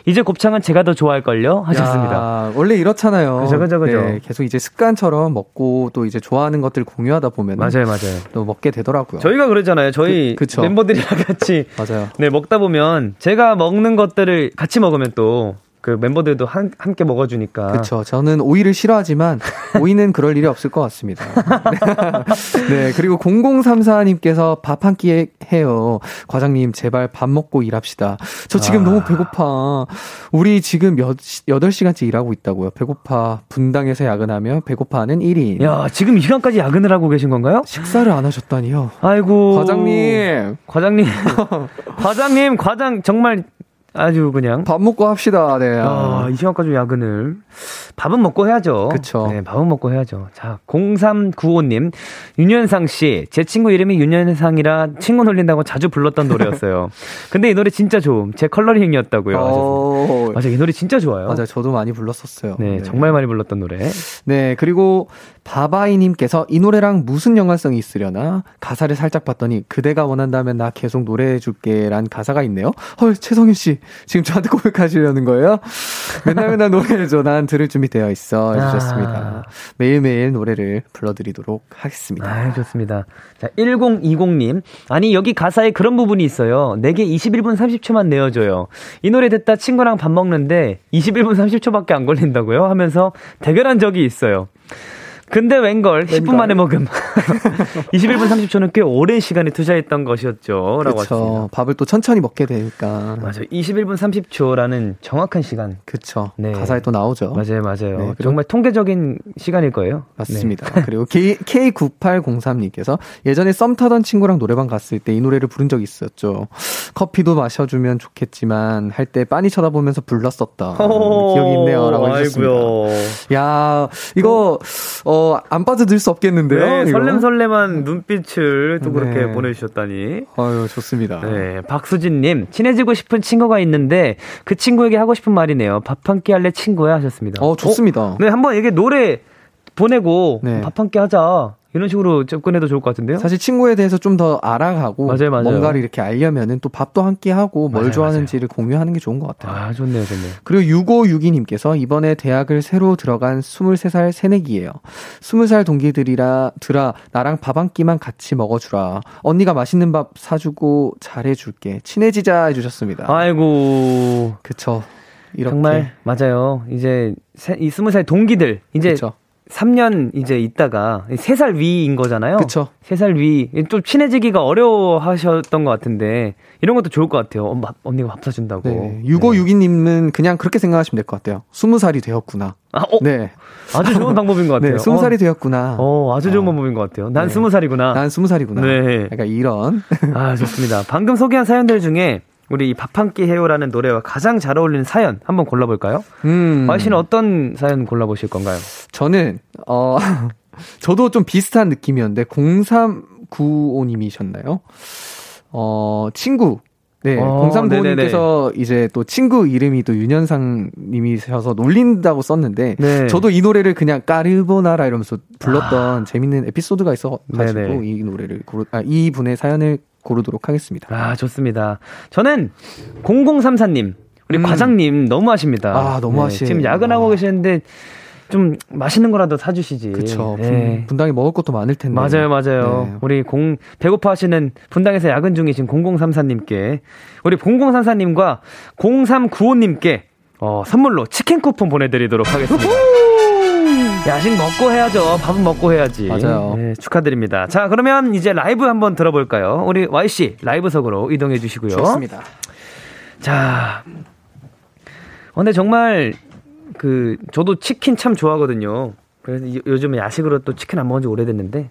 이제 곱창은 제가 더 좋아할걸요? 하셨습니다.
야, 원래 이렇잖아요.
그죠, 그죠, 그죠.
네, 계속 이제 습관처럼 먹고 또 이제 좋아하는 것들 공유하다 보면
맞아요, 맞아요.
또 먹게 되더라고요.
저희가 그러잖아요. 저희
그-.
멤버들이랑 같이
맞아요.
네, 먹다 보면 제가 먹는 것들을 같이 먹으면 또 그 멤버들도 한, 함께 먹어주니까.
그렇죠. 저는 오이를 싫어하지만 오이는 그럴 일이 없을 것 같습니다. 네, 그리고 0034님께서 밥 한 끼 해요. 과장님 제발 밥 먹고 일합시다. 저 지금
아.
너무 배고파. 우리 지금 몇 8시간째 일하고 있다고요. 배고파. 분당에서 야근하며 배고파하는 1인.
야, 지금 이 시간까지 야근을 하고 계신 건가요?
식사를 안 하셨다니요.
아이고.
과장님
과장님. 과장님, 과장, 정말 아주 그냥.
밥 먹고 합시다. 네.
아, 이 시간까지 야근을. 밥은 먹고 해야죠.
그쵸.
네, 밥은 먹고 해야죠. 자, 0395님. 윤현상 씨. 제 친구 이름이 윤현상이라 친구 놀린다고 자주 불렀던 노래였어요. 근데 이 노래 진짜 좋음. 제 컬러링이었다고요.
어, 오.
맞아, 이 노래 진짜 좋아요.
맞아요. 저도 많이 불렀었어요.
네, 네. 정말 많이 불렀던 노래.
네, 그리고 바바이님께서 이 노래랑 무슨 연관성이 있으려나 가사를 살짝 봤더니 그대가 원한다면 나 계속 노래해줄게 란 가사가 있네요. 헐, 최성윤 씨 지금 저한테 고백하시려는 거예요? 맨날 맨날 노래해줘. 난 들을 준비 되어 있어. 해주셨습니다. 아. 매일매일 노래를 불러드리도록 하겠습니다.
아, 좋습니다. 자, 1020님. 아니, 여기 가사에 그런 부분이 있어요. 내게 21분 30초만 내어줘요. 이 노래 듣다 친구랑 밥 먹는데 21분 30초밖에 안 걸린다고요? 하면서 대결한 적이 있어요. 근데 웬걸 10분 만에 먹음. 21분 30초는 꽤 오랜 시간을 투자했던 것이었죠. 라고 하셨습니다.
밥을 또 천천히 먹게 되니까.
맞아요. 21분 30초라는 정확한 시간.
그쵸. 네. 가사에 또 나오죠.
맞아요, 맞아요. 네, 정말 통계적인 시간일 거예요.
맞습니다. 네. 그리고 K, K9803님께서 예전에 썸 타던 친구랑 노래방 갔을 때 이 노래를 부른 적이 있었죠. 커피도 마셔주면 좋겠지만 할 때 빤히 쳐다보면서 불렀었다. 기억이 있네요. 라고 해주셨습니다. 야, 이거, 어, 어, 안 빠져들 수 없겠는데요.
네, 설렘설렘한 눈빛을 또 그렇게 네. 보내주셨다니.
아유, 좋습니다.
네, 박수진님, 친해지고 싶은 친구가 있는데 그 친구에게 하고 싶은 말이네요. 밥 한 끼 할래 친구야 하셨습니다.
어, 좋습니다. 어?
네, 한번 이게 노래 보내고 네. 밥한 끼 하자. 이런 식으로 접근해도 좋을 것 같은데요?
사실 친구에 대해서 좀 더 알아가고 맞아요, 맞아요. 뭔가를 이렇게 알려면은 또 밥도 함께 하고 뭘 맞아요, 좋아하는지를 공유하는 게 좋은 것 같아요.
아, 좋네요, 좋네요.
그리고 6562님께서 이번에 대학을 새로 들어간 20살 새내기예요. 20살 동기들이라 들아 나랑 밥 한 끼만 같이 먹어주라. 언니가 맛있는 밥 사주고 잘해줄게. 친해지자 해주셨습니다.
아이고.
그쵸. 이렇게.
정말 맞아요. 이제 이 20살 동기들 이제 그쵸. 3년 이제 있다가 3살 위인 거잖아요.
그쵸.
3살 위. 좀 친해지기가 어려워 하셨던 것 같은데, 이런 것도 좋을 것 같아요. 엄마, 언니가 밥 사준다고. 네.
6562님은 네. 그냥 그렇게 생각하시면 될 것 같아요. 20살이 되었구나.
아, 어? 네. 아주 좋은 방법인 것 같아요. 네,
20살이 어. 되었구나.
어, 아주 좋은 어. 방법인 것 같아요. 난 네. 20살이구나.
난 20살이구나. 네. 그러니까 이런.
아, 좋습니다. 방금 소개한 사연들 중에 우리 밥 한 끼 해요라는 노래와 가장 잘 어울리는 사연 한번 골라볼까요? 음. 마이 씨는 어떤 사연 골라보실 건가요?
저는, 어, 저도 좀 비슷한 느낌이었는데, 0395님이셨나요? 어, 친구. 네, 어, 0395님께서 이제 또 친구 이름이 또 윤현상 님이셔서 놀린다고 썼는데, 네. 저도 이 노래를 그냥 까르보나라 이러면서 불렀던 아. 재밌는 에피소드가 있어가지고, 이 노래를, 아, 이 분의 사연을 고르도록 하겠습니다.
아, 좋습니다. 저는 0034님, 우리 음. 과장님 너무 하십니다.
아, 너무 하시
네, 지금 야근하고 아. 계시는데 좀 맛있는 거라도 사주시지.
그렇죠. 네. 분, 당에 먹을 것도 많을 텐데.
맞아요, 맞아요. 네. 우리 공 배고파 하시는 분당에서 야근 중이신 0034님께 우리 0034님과 0395님께 어, 선물로 치킨 쿠폰 보내드리도록 하겠습니다. 야식 먹고 해야죠. 밥은 먹고 해야지.
맞아요.
네, 축하드립니다. 자, 그러면 이제 라이브 한번 들어볼까요? 우리 Y씨, 라이브석으로 이동해 주시고요.
좋습니다.
자. 근데 정말, 그, 저도 치킨 참 좋아하거든요. 그래서 요즘 야식으로 또 치킨 안 먹은 지 오래됐는데,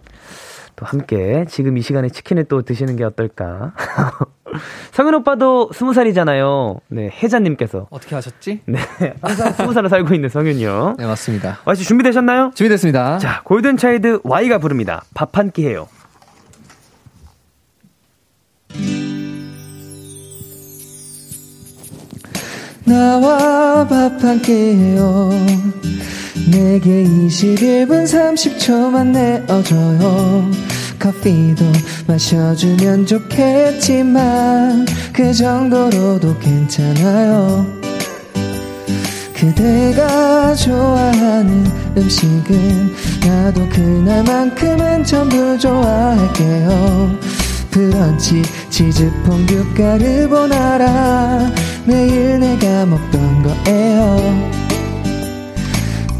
또 함께 지금 이 시간에 치킨을 또 드시는 게 어떨까. 성현 오빠도 스무 살이잖아요. 네, 혜자님께서.
어떻게 하셨지?
네, 항상 스무 살을 살고 있는 성현이요.
네, 맞습니다.
와씨 준비되셨나요?
준비됐습니다.
자, 골든차일드 Y가 부릅니다. 밥 한 끼 해요.
나와 밥 한 끼 해요. 내게 21분 30초만 내어줘요. 커피도 마셔주면 좋겠지만 그 정도로도 괜찮아요. 그대가 좋아하는 음식은 나도 그날만큼은 전부 좋아할게요. 브런치 치즈 퐁듀 까르보나라. 매일 내가 먹던 거예요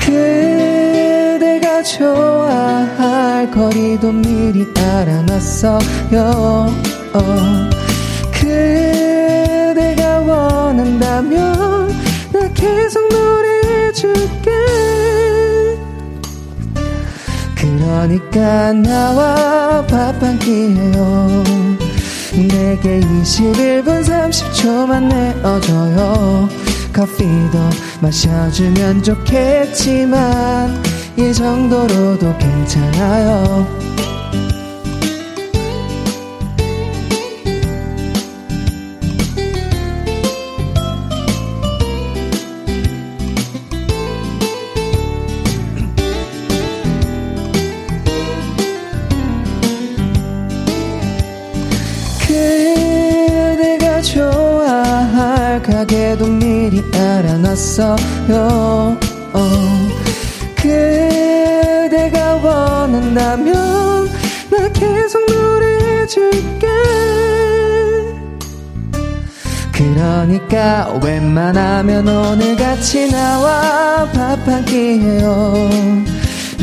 그대가 좋아할 거리도 미리 알아놨어요. 어. 그대가 원한다면 나 계속 노래해줄게. 그러니까 나와 밥 한 끼 해요. 내게 21분 30초만 내어줘요 커피도 마셔주면 좋겠지만 이 정도로도 괜찮아요 어. 그대가 원한다면 나 계속 노래해줄게. 그러니까 웬만하면 오늘 같이 나와 밥 한 끼 해요.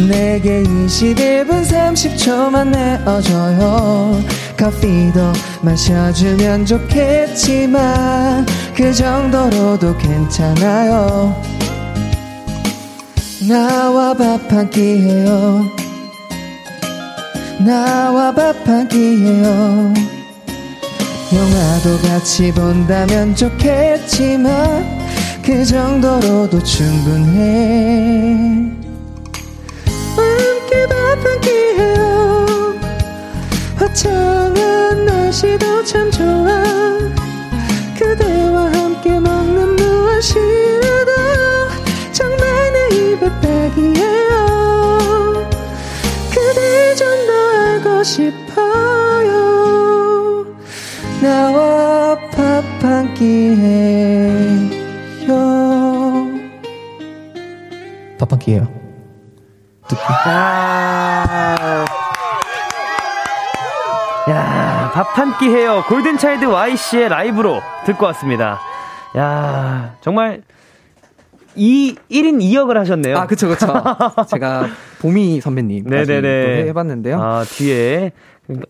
내게 21분 30초만 내어줘요. 커피도 마셔주면 좋겠지만 그 정도로도 괜찮아요. 나와 밥 한 끼 해요. 나와 밥 한 끼 해요. 영화도 같이 본다면 좋겠지만 그 정도로도 충분해. 함께 밥 한 끼 해요. 화창한 날씨도 참 좋아 그대와 함께 먹는 무엇이라도 정말 내 입에 딱이에요. 그대 좀 더 알고 싶어요. 나와 밥 한 끼 해요. 밥 한 끼 해요.
아. 밥 한 끼 해요. 골든차일드 Y씨의 라이브로 듣고 왔습니다. 야, 정말 이 1인 2역을 하셨네요.
아, 그쵸, 그쵸. 제가 보미 선배님.
네네네.
해봤는데요.
아, 뒤에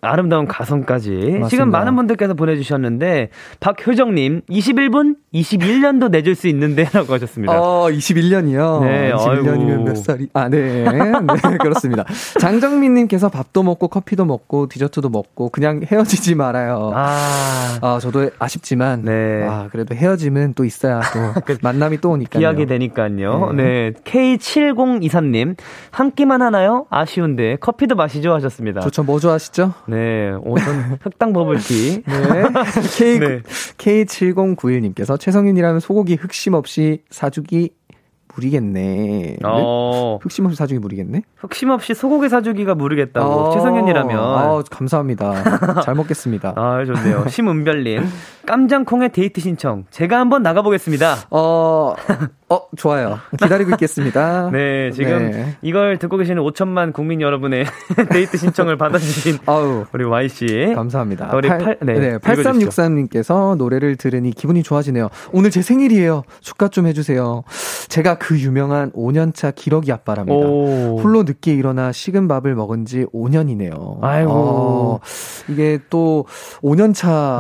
아름다운 가성까지.
맞습니다.
지금 많은 분들께서 보내주셨는데, 박효정님, 21분 21년도 내줄 수 있는데, 라고 하셨습니다.
어, 21년이요.
네,
21년이면
아이고.
몇 살이? 아, 네. 네, 그렇습니다. 장정민님께서 밥도 먹고 커피도 먹고 디저트도 먹고 그냥 헤어지지 말아요. 아,
아,
저도 아쉽지만,
네.
아, 그래도 헤어짐은 또 있어야 또 만남이 또 오니까요.
기약이 되니까요.
네.
네. K7023님, 한 끼만 하나요? 아쉬운데, 커피도 마시죠? 하셨습니다.
좋죠. 뭐 좋아하시죠?
네, 오전 흑당 버블티.
네. K,
네.
K7091님께서 최성윤이라면 소고기 흑심 없이 사주기 무리겠네. 네?
어,
흑심 없이 사주기 무리겠네?
흑심 없이 소고기 사주기가 모르겠다고.
어,
최성현이라면.
아, 감사합니다. 잘 먹겠습니다.
아, 좋네요. 심은별님. 깜장콩의 데이트 신청. 제가 한번 나가보겠습니다.
어, 어, 좋아요. 기다리고 있겠습니다.
네, 지금
네.
이걸 듣고 계시는 5천만 국민 여러분의 데이트 신청을 받아주신
아우,
우리 Y씨.
감사합니다.
우리 팔- 네,
8363님께서 노래를 들으니 기분이 좋아지네요. 오늘 제 생일이에요. 축하 좀 해주세요. 제가 그 유명한 5년차 기러기 아빠랍니다.
오.
홀로 늦게 일어나 식은 밥을 먹은 지 5년이네요.
아이고.
이게 또 5년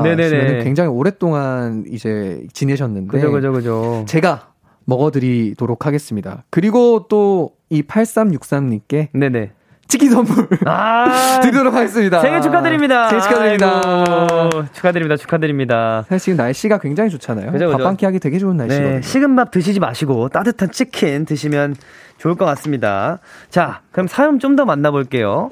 네네네.
차시면 굉장히 오랫동안 이제 지내셨는데
그죠, 그죠, 그죠.
제가 먹어드리도록 하겠습니다. 그리고 또 이 8363님께
네네.
치킨 선물
아,
드리도록 하겠습니다.
생일 축하드립니다.
생일 축하드립니다.
아이고, 축하드립니다. 축하드립니다.
사실 지금 날씨가 굉장히 좋잖아요.
그죠, 그죠.
밥한끼 하기 되게 좋은 날씨거든요.
네, 식은 밥 드시지 마시고 따뜻한 치킨 드시면 좋을 것 같습니다. 자, 그럼 사연 좀 더 만나볼게요.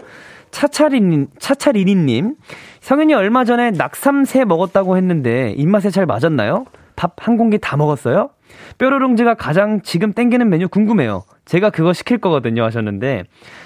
차차리님, 차차리니님, 성현이 얼마 전에 낙삼새 먹었다고 했는데 입맛에 잘 맞았나요? 밥 한 공기 다 먹었어요? 뾰로롱즈가 가장 지금 땡기는 메뉴 궁금해요. 제가 그거 시킬 거거든요 하셨는데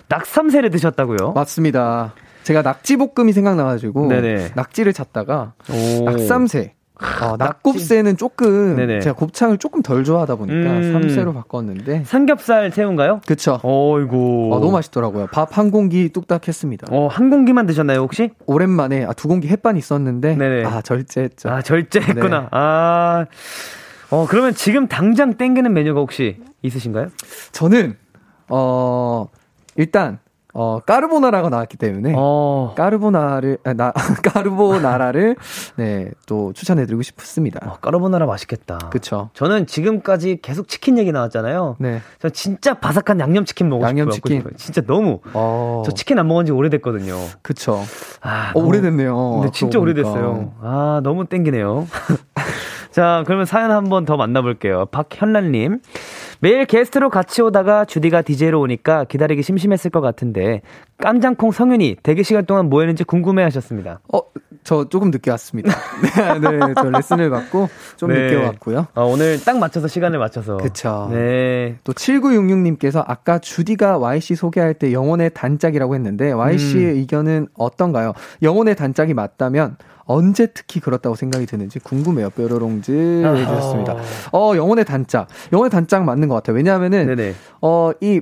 낙삼새를 드셨다고요?
맞습니다. 제가 낙지볶음이 생각나가지고
네네.
낙지를 찾다가
오.
낙삼새. 어, 낙곱새는 조금
네네.
제가 곱창을 조금 덜 좋아하다 보니까
음.
삼새로 바꿨는데
삼겹살 새우인가요?
그쵸.
어이구.
어, 너무 맛있더라고요. 밥 한 공기 뚝딱 했습니다.
어, 한 공기만 드셨나요, 혹시?
오랜만에 아, 두 공기 햇반 있었는데
네네.
아 절제했죠.
아, 절제했구나.
네.
아. 어, 그러면 지금 당장 땡기는 메뉴가 혹시 있으신가요?
저는 어 일단 어 까르보나라가 나왔기 때문에
어.
까르보나를 아, 나 까르보나라를 네 또 추천해드리고 싶습니다.
어, 까르보나라 맛있겠다.
그쵸.
저는 지금까지 계속 치킨 얘기 나왔잖아요.
네.
저 진짜 바삭한 양념치킨 먹고
양념치킨.
싶어요. 진짜 너무.
어.
저 치킨 안 먹은 지 오래됐거든요.
그쵸.
아,
어,
너무-
오래됐네요.
근데 진짜. 오래됐어요. 아, 너무 땡기네요. 자, 그러면 사연 한 번 더 만나볼게요. 박현란님. 매일 게스트로 같이 오다가 주디가 DJ로 오니까 기다리기 심심했을 것 같은데, 깜장콩 성윤이 대기 시간 동안 뭐 했는지 궁금해 하셨습니다.
어, 저 조금 늦게 왔습니다. 네, 네, 저 레슨을 받고 좀
네.
늦게 왔고요.
어, 오늘 딱 맞춰서 시간을 맞춰서.
그쵸.
네.
또 7966님께서 아까 주디가 Y씨 소개할 때 영혼의 단짝이라고 했는데 Y씨의
음.
의견은 어떤가요? 영혼의 단짝이 맞다면 언제 특히 그렇다고 생각이 드는지 궁금해요. 뾰로롱즈 해주셨습니다. 어, 영혼의 단짝. 영혼의 단짝 맞는 것 같아요. 왜냐하면은, 네네. 어, 이,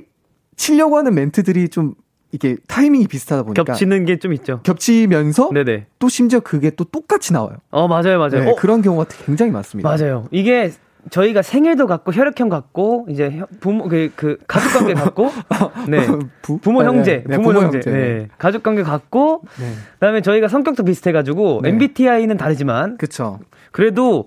치려고 하는 멘트들이 좀 이게 타이밍이 비슷하다 보니까
겹치는 게 좀 있죠.
겹치면서 네네. 또 심지어 그게 또 똑같이 나와요.
어 맞아요 맞아요.
네,
어.
그런 경우가 굉장히 많습니다.
맞아요. 이게 저희가 생일도 같고 혈액형 같고 이제 부모 그, 그 가족 관계 같고 네 부, 모 네, 형제 네, 부모, 부모, 형제, 형제. 네. 가족 관계 같고 네. 그다음에 저희가 성격도 비슷해가지고 네. MBTI는 다르지만
그쵸
그래도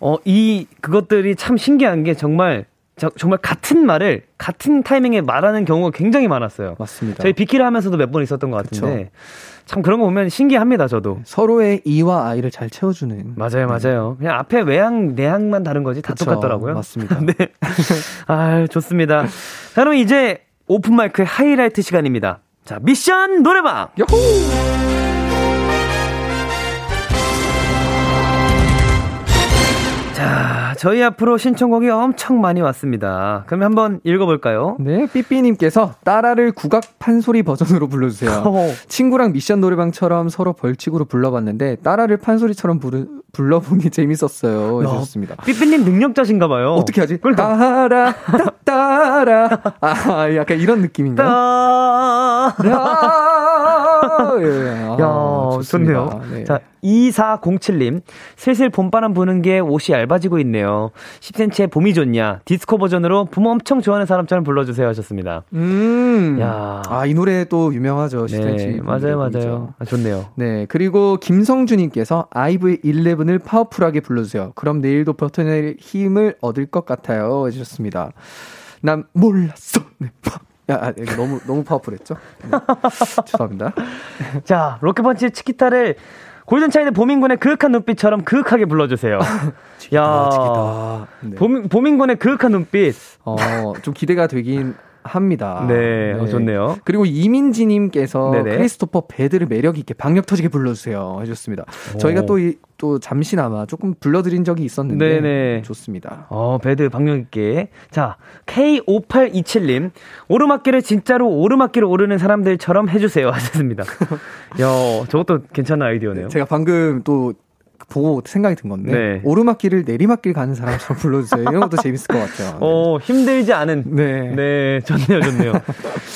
어 이 그것들이 참 신기한 게 정말 저, 정말 같은 말을 같은 타이밍에 말하는 경우가 굉장히 많았어요.
맞습니다.
저희 비키를 하면서도 몇 번 있었던 것 같은데 그쵸. 참 그런 거 보면 신기합니다. 저도
서로의 이와 아이를 잘 채워주는
맞아요, 맞아요. 그냥 앞에 외향 내향만 다른 거지 다 그쵸. 똑같더라고요.
맞습니다.
네, 아 좋습니다. 자, 그럼 이제 오픈 마이크의 하이라이트 시간입니다. 자 미션 노래방.
야호!
자, 저희 앞으로 신청곡이 엄청 많이 왔습니다. 그럼 한번 읽어볼까요?
네, 삐삐님께서 따라를 국악 판소리 버전으로 불러주세요. 친구랑 미션 노래방처럼 서로 벌칙으로 불러봤는데 따라를 판소리처럼 부르, 불러보기 재밌었어요. 해주셨습니다.
삐삐님 능력자신가봐요.
어떻게 하지? 따라, 따라. 아, 약간 이런 느낌인가요? 따라.
예, 아, 야, 좋네요. 네. 자, 2407님, 슬슬 봄바람 부는 게 옷이 얇아지고 있네요. 10cm의 봄이 좋냐? 디스코 버전으로 봄 엄청 좋아하는 사람처럼 불러주세요 하셨습니다.
음. 야. 아, 이 노래 또 유명하죠. 10cm. 네,
맞아요, 맞아요. 아, 좋네요.
네. 그리고 김성주님께서 아이브의 11을 파워풀하게 불러주세요. 그럼 내일도 버텨낼 힘을 얻을 것 같아요. 해주셨습니다. 난 몰랐어. 네. 야, 아, 너무, 너무 파워풀했죠? 네. 죄송합니다.
자, 로켓펀치의 치키타를 골든차일드 보민군의 그윽한 눈빛처럼 그윽하게 불러주세요.
치키타, 야, 치키타.
네. 보민, 보민군의 그윽한 눈빛.
어, 좀 기대가 되긴 합니다.
네, 네. 어, 좋네요.
그리고 이민지님께서 네네. 크리스토퍼 Bad를 매력 있게 박력 터지게 불러주세요 해줬습니다. 오. 저희가 또, 이, 또 잠시나마 조금 불러드린 적이 있었는데 네네. 좋습니다.
어, Bad 박력 있게. 자, K5827님 오르막길을 진짜로 오르막길을 오르는 사람들처럼 해주세요 하셨습니다. 야, 저것도 괜찮은 아이디어네요.
제가 방금 또 보고 생각이 든 건데 네. 오르막길을 내리막길 가는 사람처럼 불러주세요. 이런 것도 재밌을 것 같아요. 네.
어 힘들지 않은 네, 네 좋네요, 좋네요.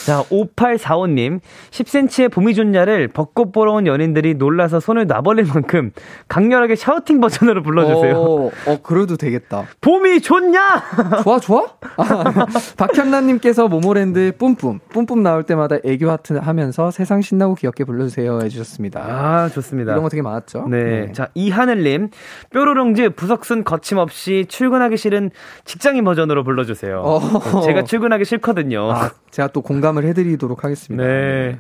자 5845님 10cm의 봄이 좋냐를 벚꽃 보러 온 연인들이 놀라서 손을 놔버릴 만큼 강렬하게 샤우팅 버전으로 불러주세요.
어, 어 그래도 되겠다.
봄이 좋냐?
좋아 좋아? 아, 박현란님께서 모모랜드 뿜뿜 뿜뿜 나올 때마다 애교 하트 하면서 세상 신나고 귀엽게 불러주세요 해주셨습니다.
아 좋습니다.
이런 거 되게 많았죠.
네, 네. 자이 하 하늘님, 뾰로롱즈 부석순 거침없이 출근하기 싫은 직장인 버전으로 불러주세요. 어. 제가 출근하기 싫거든요. 아,
제가 또 공감을 해드리도록 하겠습니다. 네.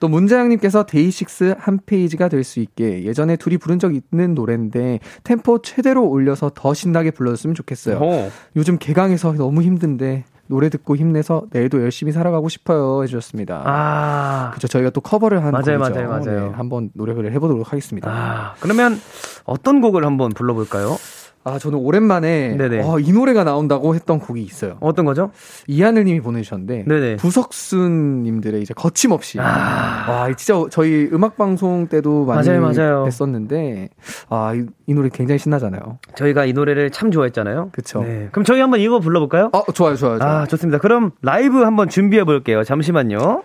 또 문자영님께서 데이식스 한 페이지가 될 수 있게 예전에 둘이 부른 적 있는 노래인데 템포 최대로 올려서 더 신나게 불러줬으면 좋겠어요. 어. 요즘 개강해서 너무 힘든데 노래 듣고 힘내서 내일도 열심히 살아가고 싶어요 해주셨습니다. 아, 그렇죠. 저희가 또 커버를 한
맞아요,
곡이죠.
맞아요, 맞아요. 네,
한번 노력을 해보도록 하겠습니다.
아, 그러면 어떤 곡을 한번 불러볼까요?
아, 저는 오랜만에 어, 이 노래가 나온다고 했던 곡이 있어요.
어떤 거죠?
이하늘 님이 보내주셨는데 네네. 부석순 님들의 이제 거침없이 아, 와, 진짜 저희 음악 방송 때도 많이 맞아요, 맞아요. 했었는데 아, 이, 이, 노래 굉장히 신나잖아요.
저희가 이 노래를 참 좋아했잖아요.
그렇죠. 네.
그럼 저희 한번 이거 불러 볼까요?
어, 좋아요, 좋아요, 좋아요.
아, 좋습니다. 그럼 라이브 한번 준비해 볼게요. 잠시만요.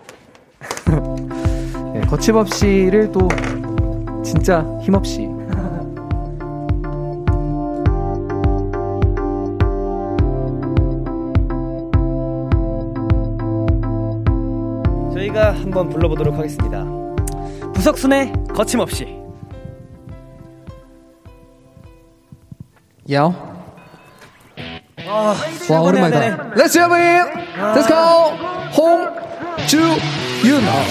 네, 거침없이를 또 진짜 힘없이
저희가 한번 불러보도록 하겠습니다. 부석순의 거침없이.
야. 아, 와 오랜만이다. Let's have it. Let's go home to you now.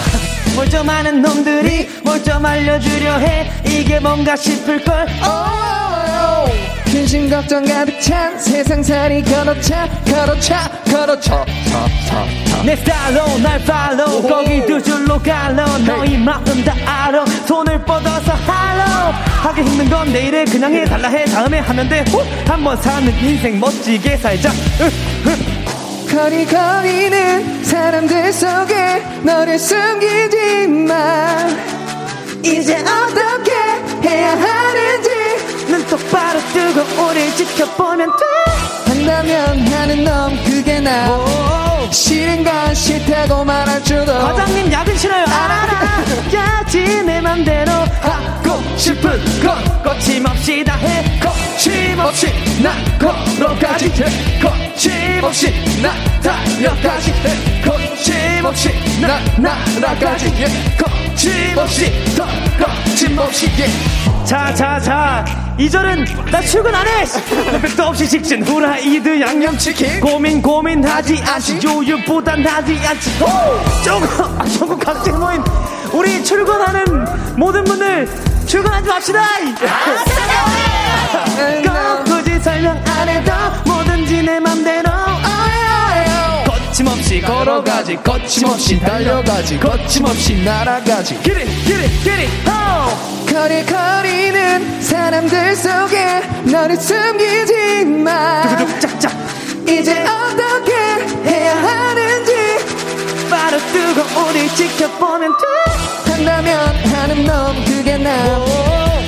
뭘좀 많은 놈들이 뭘좀 알려주려 해 이게 뭔가 싶을 걸. Oh.
근심 걱정 가득 찬 세상살이 걸어차 걸어차 걸어차
내 스타일로 날 팔로우 거기 두 줄로 갈러. 너희 마음 다 알아. 손을 뻗어서 할로 하기 힘든 건 내일을 그냥 해달라 해. 다음에 하면 돼 후. 한번 사는 인생 멋지게 살자.
거리거리는 사람들 속에 너를 숨기지 마 이제 어떻
우릴 지켜보면 돼.
한다면 하는 넌 그게 나. 싫은 건 싫다고 말할 줄도.
과장님 야근 싫어요. 알아야지 내 맘대로
하고 싶은 건
거침없이 다 해.
거침없이 나 걸어가지 해. 거침없이 나 달려가지 해. 거침없이 나 날아가지 해. 거침없이 더 거침없이 예.
자자자 이절은 나 출근 안 해. 백도 없이 직진. 후라이드 양념치킨. 고민 고민하지 않지. 요요보단 하지 않지. 조금 아, 조금 각질 모임. 우리 출근하는 모든 분들 출근하지 맙시다. 꼭 굳이 설명 안 해도 뭐든지 내 맘대로 걸어가지
거침없이 달려가지 거침없이 날아가지.
기리 기리 기리 호
거리거리는 사람들 속에 너를 숨기지 마
짝짝.
이제 어떻게 해야 하는지
바로 뜨고 우리 지켜보면 돼.
한다면 하는 놈 그게 나.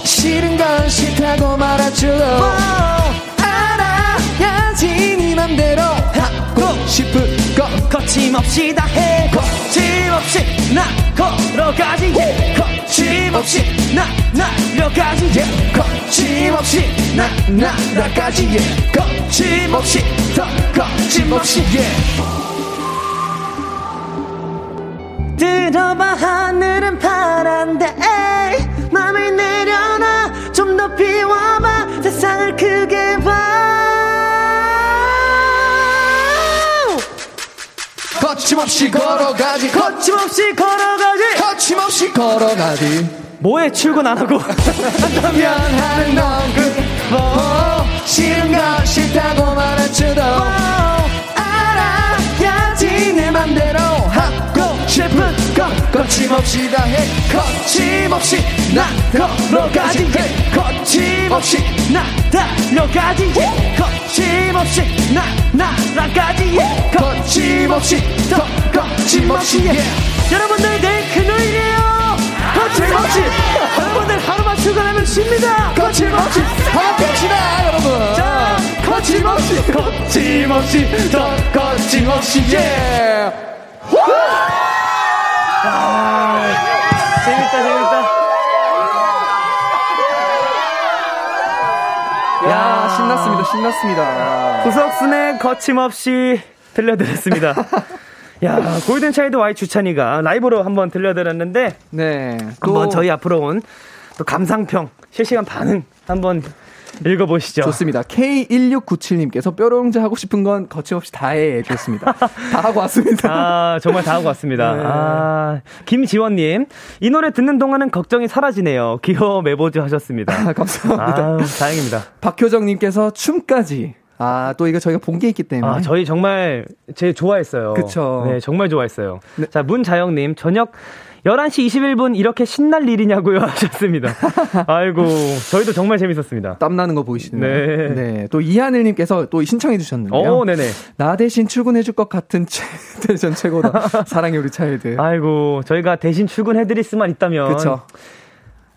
싫은 건 싫다고 줄로 알아야지 네 맘대로 하고 싶은 건
거침없이 다해. 거침없이 나 걸어가지. 거침없이 나 날려가지.
거침없이 나 날아가지. 예. 거침없이 더 거침없이 예.
들어봐 하늘은 파란데 맘을 내려놔. 좀 더 비워봐. 세상을 크게 봐
거침없이 걸어가지. 거,
거침없이 걸어가지.
거침없이 걸어가지.
뭐해 출근 안 하고.
한다면 하 거침없이 다해. 거침없이 나 걸어가지 해.
거침없이 나 달려가지 거침없이 나 날아가지
거침없이 더 거침없이 예.
여러분들 내일 금요일이에요. 거침없이. 여러분들 하루만 출근하면 쉽니다.
거침없이. 함께합시다 여러분.
자 거침없이. 거침없이. 더
거침없이. 예.
재밌다 재밌다
야, 신났습니다.
구석순의 거침없이 들려드렸습니다 야 골든 차일드 와이 주찬이가 라이브로 한번 들려드렸는데
네.
한번 저희 앞으로 온 또 감상평 실시간 반응 한번 읽어보시죠
좋습니다. K1697님께서 뾰롱자 하고 싶은 건 거침없이 다 해. 좋습니다. 다 하고 왔습니다.
아, 정말 다 하고 왔습니다.
네.
아, 김지원님, 이 노래 듣는 동안은 걱정이 사라지네요. 귀여워 메보즈 하셨습니다.
아, 감사합니다.
아, 다행입니다.
박효정님께서 춤까지. 아, 또 이거 저희가 본 게 있기 때문에.
아, 저희 정말 제일 좋아했어요.
그쵸.
네, 정말 좋아했어요.
네.
자, 문자영님, 저녁 11시 21분 이렇게 신날 일이냐고요 하셨습니다. 아이고, 저희도 정말 재밌었습니다.
땀나는 거 보이시네요.
네.
또 이하늘님께서 또 신청해 주셨는데요.
오, 네네.
나 대신 출근해 줄 것 같은 최, 대전 최고다. 사랑해 우리 차일드.
아이고, 저희가 대신 출근해 드릴 수만 있다면.
그쵸.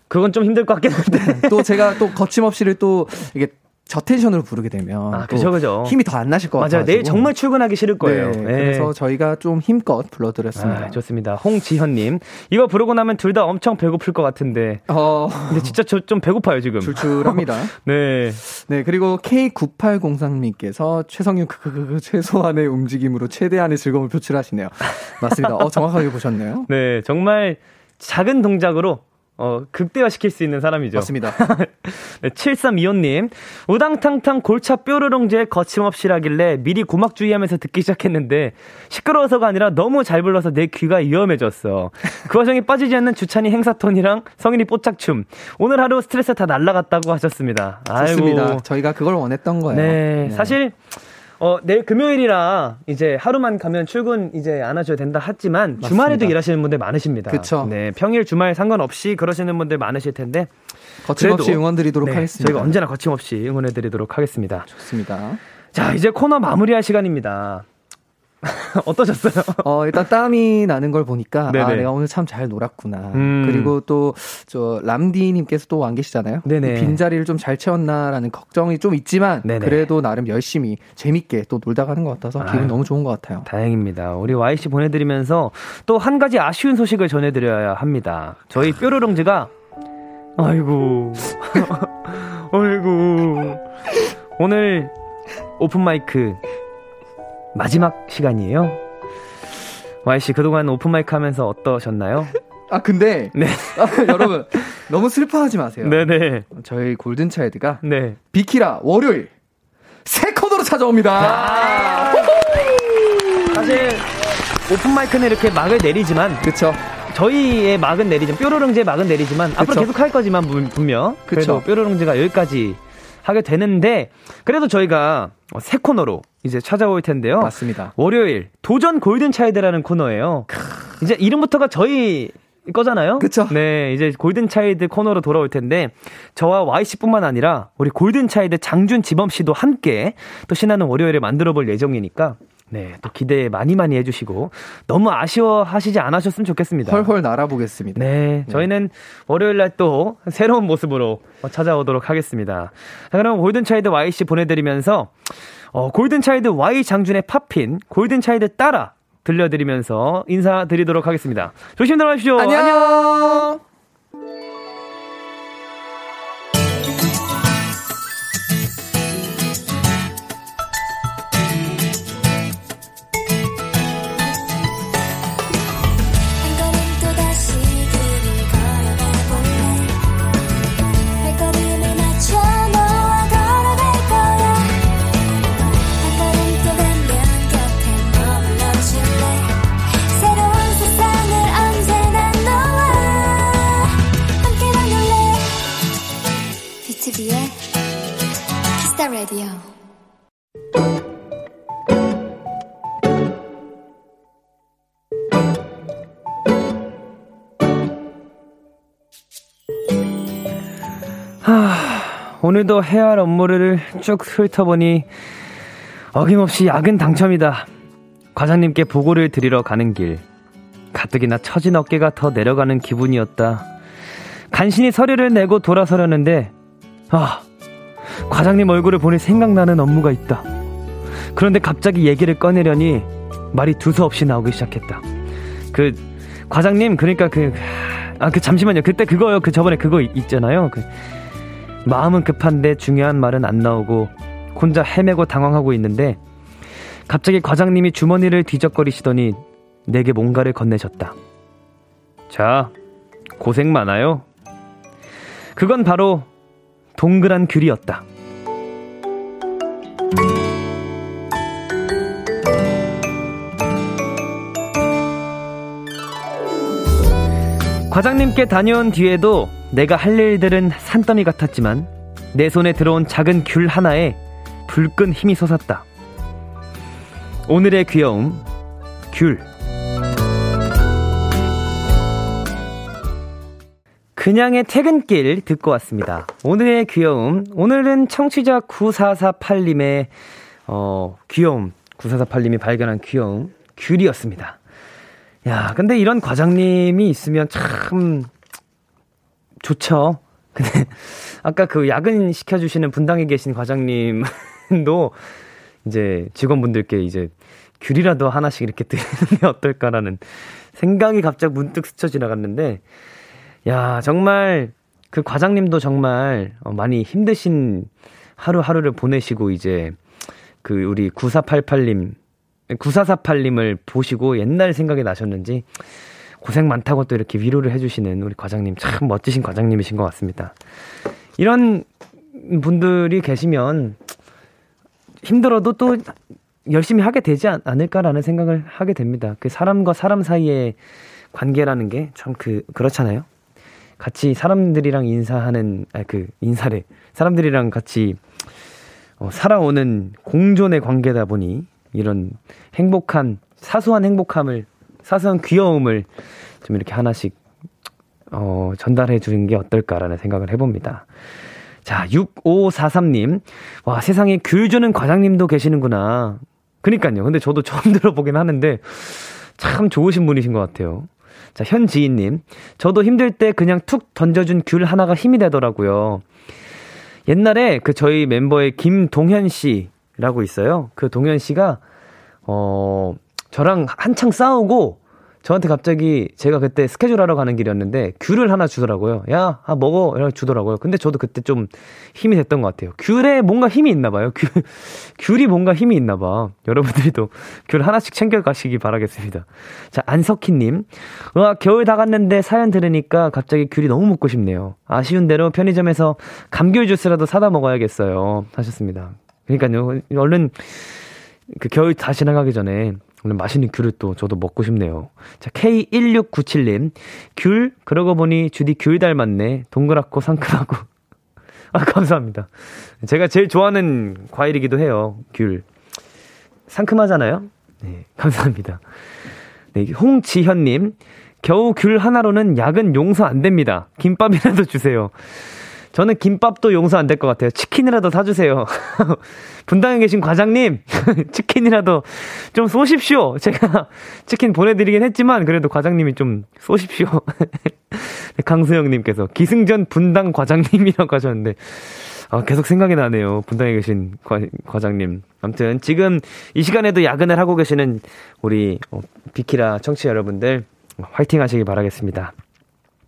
그건 좀 힘들 것 같긴 한데.
또 제가 또 거침없이를 또 이게 저 텐션으로 부르게 되면
아,
또
그죠, 그죠.
힘이 더 안 나실 것 같아요.
맞아요. 내일 정말 출근하기 싫을 거예요.
네,
네.
그래서 저희가 좀 힘껏 불러드렸습니다.
아, 좋습니다. 홍지현님. 이거 부르고 나면 둘 다 엄청 배고플 것 같은데.
어,
근데 진짜 저 좀 배고파요, 지금.
출출합니다.
네.
네, 그리고 K9803님께서 최성윤 크크크 최소한의 움직임으로 최대한의 즐거움을 표출하시네요. 맞습니다. 어, 정확하게 보셨네요.
네. 정말 작은 동작으로 어, 극대화시킬 수 있는 사람이죠.
맞습니다.
네, 7325님. 우당탕탕 골차 뾰로롱제 거침없이라길래 미리 고막주의하면서 듣기 시작했는데 시끄러워서가 아니라 너무 잘 불러서 내 귀가 위험해졌어. 그 와중에 빠지지 않는 주찬이 행사톤이랑 성인이 뽀짝춤. 오늘 하루 스트레스 다 날라갔다고 하셨습니다.
좋습니다.
아이고.
저희가 그걸 원했던 거예요.
네, 사실 어, 내일 금요일이라 이제 하루만 가면 출근 이제 안 하셔도 된다 하지만 주말에도
맞습니다.
일하시는 분들 많으십니다.
그쵸.
네, 평일 주말 상관없이 그러시는 분들 많으실 텐데
거침없이
그래도,
응원드리도록
네,
하겠습니다.
저희가 언제나 거침없이 응원해드리도록 하겠습니다.
좋습니다.
자, 이제 코너 마무리할 시간입니다. 어떠셨어요?
어, 일단 땀이 나는 걸 보니까, 아, 네네. 아, 내가 오늘 참 잘 놀았구나. 음. 그리고 또, 저, 람디 님께서 또 안 계시잖아요. 네네. 빈자리를 좀 잘 채웠나라는 걱정이 좀 있지만, 네네. 그래도 나름 열심히, 재밌게 또 놀다 가는 것 같아서 기분 아, 너무 좋은 것 같아요.
다행입니다. 우리 Y씨 보내 드리면서 또 한 가지 아쉬운 소식을 전해 드려야 합니다. 저희 뾰로롱즈가, 아이고, 아이고, 오늘 오픈 마이크 마지막 시간이에요. Y씨, 그동안 오픈마이크 하면서 어떠셨나요?
아, 근데. 네. 아, 여러분, 너무 슬퍼하지 마세요. 네네. 저희 골든차일드가. 네. 비키라 월요일 새 코너로 찾아옵니다. 아~
사실, 오픈마이크는 이렇게 막을 내리지만.
그쵸.
저희의 막은 내리지만, 뾰로롱즈의 막은 내리지만, 그쵸? 앞으로 계속 할 거지만, 분명. 그쵸. 뾰로롱즈가 여기까지 하게 되는데, 그래도 저희가 새 코너로 이제 찾아올 텐데요.
맞습니다.
월요일 도전 골든 차일드라는 코너예요. 이제 이름부터가 저희 거잖아요.
그렇죠.
네, 이제 골든 차일드 코너로 돌아올 텐데 저와 Y 씨뿐만 아니라 우리 골든 차일드 장준 지범 씨도 함께 또 신나는 월요일을 만들어 볼 예정이니까 네, 또 기대 많이 많이 해주시고 너무 아쉬워하시지 않으셨으면 좋겠습니다.
헐헐 날아보겠습니다.
네, 저희는 네. 월요일 날 또 새로운 모습으로 찾아오도록 하겠습니다. 자, 그럼 골든 차일드 Y 씨 보내드리면서 어, 골든차이드 Y 장준의 팝핀, 골든차이드 따라 들려드리면서 인사드리도록 하겠습니다. 조심 들어가십시오.
안녕. 안녕.
오늘도 해야 할 업무를 쭉 훑어보니 어김없이 야근 당첨이다. 과장님께 보고를 드리러 가는 길. 가뜩이나 처진 어깨가 더 내려가는 기분이었다. 간신히 서류를 내고 돌아서려는데, 아, 과장님 얼굴을 보니 생각나는 업무가 있다. 그런데 갑자기 얘기를 꺼내려니 말이 두서없이 나오기 시작했다. 그, 과장님, 그러니까 그, 아, 그, 잠시만요. 그때 그거요. 그 저번에 그거 있잖아요. 그, 마음은 급한데 중요한 말은 안 나오고 혼자 헤매고 당황하고 있는데 갑자기 과장님이 주머니를 뒤적거리시더니 내게 뭔가를 건네셨다. 자, 고생 많아요. 그건 바로 동그란 귤이었다. 과장님께 다녀온 뒤에도 내가 할 일들은 산더미 같았지만 내 손에 들어온 작은 귤 하나에 불끈 힘이 솟았다. 오늘의 귀여움, 귤. 그냥의 퇴근길 듣고 왔습니다. 오늘의 귀여움. 오늘은 청취자 9448님의, 어, 귀여움. 9448님이 발견한 귀여움. 귤이었습니다. 야, 근데 이런 과장님이 있으면 참 좋죠. 근데 아까 그 야근 시켜주시는 분당에 계신 과장님도 이제 직원분들께 이제 귤이라도 하나씩 이렇게 드리는 게 어떨까라는 생각이 갑자기 문득 스쳐 지나갔는데, 야, 정말 그 과장님도 정말 어, 많이 힘드신 하루하루를 보내시고 이제 그 우리 9488님, 9448님을 보시고 옛날 생각이 나셨는지 고생 많다고 또 이렇게 위로를 해주시는 우리 과장님 참 멋지신 과장님이신 것 같습니다. 이런 분들이 계시면 힘들어도 또 열심히 하게 되지 않을까라는 생각을 하게 됩니다. 그 사람과 사람 사이의 관계라는 게 참 그, 그렇잖아요. 같이 사람들이랑 인사하는, 아, 그, 인사를, 사람들이랑 같이, 어, 살아오는 공존의 관계다 보니, 이런 행복한, 사소한 행복함을 사소한 귀여움을 좀 이렇게 하나씩 어, 전달해 주는 게 어떨까라는 생각을 해봅니다. 자, 6543님. 와, 세상에 귤 주는 과장님도 계시는구나. 그니까요. 근데 저도 처음 들어보긴 하는데 참 좋으신 분이신 것 같아요. 자, 현지인님. 저도 힘들 때 그냥 툭 던져준 귤 하나가 힘이 되더라고요. 옛날에 그 저희 멤버의 김동현 씨라고 있어요. 그 동현 씨가, 어, 저랑 한창 싸우고 저한테 갑자기 제가 그때 스케줄 하러 가는 길이었는데 귤을 하나 주더라고요. 야, 아, 먹어. 이렇게 주더라고요. 근데 저도 그때 좀 힘이 됐던 것 같아요. 귤에 뭔가 힘이 있나 봐요. 귤, 귤이 뭔가 힘이 있나 봐. 여러분들도 귤 하나씩 챙겨 가시기 바라겠습니다. 자, 안석희님. 와, 겨울 다 갔는데 사연 들으니까 갑자기 귤이 너무 먹고 싶네요. 아쉬운 대로 편의점에서 감귤 주스라도 사다 먹어야겠어요. 하셨습니다. 그러니까요. 얼른 그 겨울 다 지나가기 전에 오늘 맛있는 귤을 또 저도 먹고 싶네요. 자, K1697님. 귤? 그러고 보니 주디 귤 닮았네. 동그랗고 상큼하고. 아, 감사합니다. 제가 제일 좋아하는 과일이기도 해요. 귤. 상큼하잖아요? 네, 감사합니다. 네, 홍지현님. 겨우 귤 하나로는 약은 용서 안 됩니다. 김밥이라도 주세요. 저는 김밥도 용서 안 될 것 같아요. 치킨이라도 사주세요. 분당에 계신 과장님, 치킨이라도 좀 쏘십시오. 제가 치킨 보내드리긴 했지만, 그래도 과장님이 좀 쏘십시오. 강수영님께서 기승전 분당 과장님이라고 하셨는데, 아, 계속 생각이 나네요. 분당에 계신 과, 과장님. 아무튼 지금 이 시간에도 야근을 하고 계시는 우리 어, 비키라 청취자 여러분들 화이팅 하시기 바라겠습니다.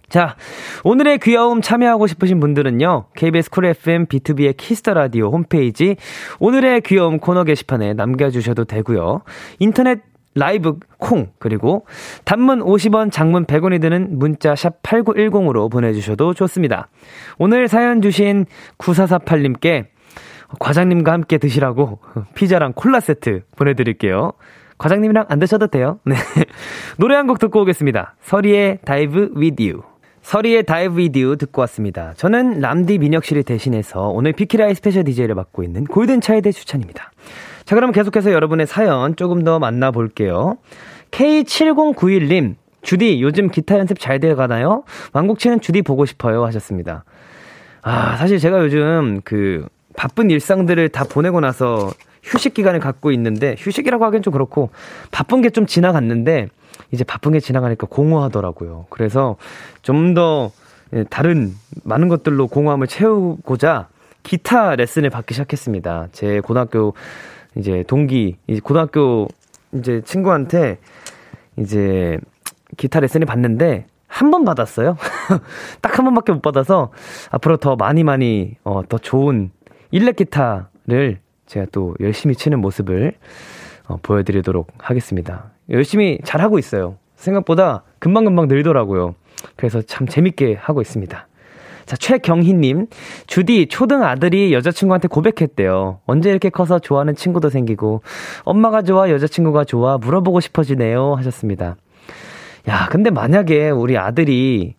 자, 오늘의 귀여움 참여하고 싶으신 분들은요, KBS Cool FM 비투비의 Kiss the Radio 홈페이지 오늘의 귀여움 코너 게시판에 남겨주셔도 되고요. 인터넷 라이브 콩 그리고 단문 50원 장문 100원이 드는 문자 샵 8910으로 보내주셔도 좋습니다. 오늘 사연 주신 9448님께 과장님과 함께 드시라고 피자랑 콜라 세트 보내드릴게요. 과장님이랑 안 드셔도 돼요. 네. 노래 한 곡 듣고 오겠습니다. 서리의 Dive with You. 서리의 Dive with You 듣고 왔습니다. 저는 람디 민혁 씨를 대신해서 오늘 비키라의 스페셜 DJ를 맡고 있는 골든차일드 주찬입니다. 자, 그럼 계속해서 여러분의 사연 조금 더 만나볼게요. K7091님, 주디, 요즘 기타 연습 잘 돼가나요? 왕국 치는 주디 보고 싶어요. 하셨습니다. 아, 사실 제가 요즘 그 바쁜 일상들을 다 보내고 나서 휴식 기간을 갖고 있는데, 휴식이라고 하기엔 좀 그렇고, 바쁜 게 좀 지나갔는데, 이제 바쁜 게 지나가니까 공허하더라고요. 그래서 좀더 예, 다른 많은 것들로 공허함을 채우고자 기타 레슨을 받기 시작했습니다. 제 고등학교 이제 동기, 이제 고등학교 이제 친구한테 이제 기타 레슨을 받는데 한 번 받았어요. 딱 한 번밖에 못 받아서 앞으로 더 많이 많이 어, 더 좋은 일렉 기타를 제가 또 열심히 치는 모습을 어, 보여드리도록 하겠습니다. 열심히 잘 하고 있어요. 생각보다 금방금방 늘더라고요. 그래서 참 재밌게 하고 있습니다. 자, 최경희님. 주디, 초등 아들이 여자친구한테 고백했대요. 언제 이렇게 커서 좋아하는 친구도 생기고, 엄마가 좋아, 여자친구가 좋아, 물어보고 싶어지네요. 하셨습니다. 야, 근데 만약에 우리 아들이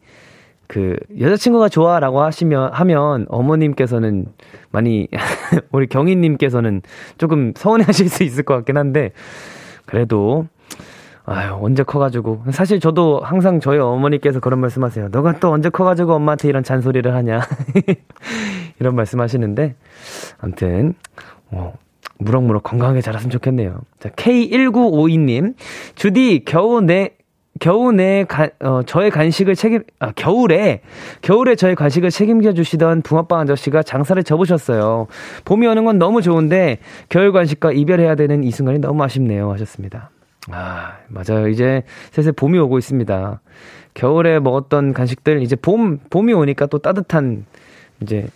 그 여자친구가 좋아라고 하시면 하면 어머님께서는 많이 우리 경희님께서는 조금 서운해하실 수 있을 것 같긴 한데 그래도 아유, 언제 커가지고. 사실 저도 항상 저희 어머니께서 그런 말씀 하세요. 너가 또 언제 커가지고 엄마한테 이런 잔소리를 하냐. 이런 말씀 하시는데. 암튼, 어, 무럭무럭 건강하게 자랐으면 좋겠네요. 자, K1952님. 주디, 겨우 내, 내, 가, 어, 저의 간식을 책임, 아, 겨울에, 겨울에 저의 간식을 책임져 주시던 붕어빵 아저씨가 장사를 접으셨어요. 봄이 오는 건 너무 좋은데, 겨울 간식과 이별해야 되는 이 순간이 너무 아쉽네요. 하셨습니다. 아, 맞아요. 이제 슬슬 봄이 오고 있습니다. 겨울에 먹었던 간식들, 이제 봄, 봄이 오니까 또 따뜻한, 이제,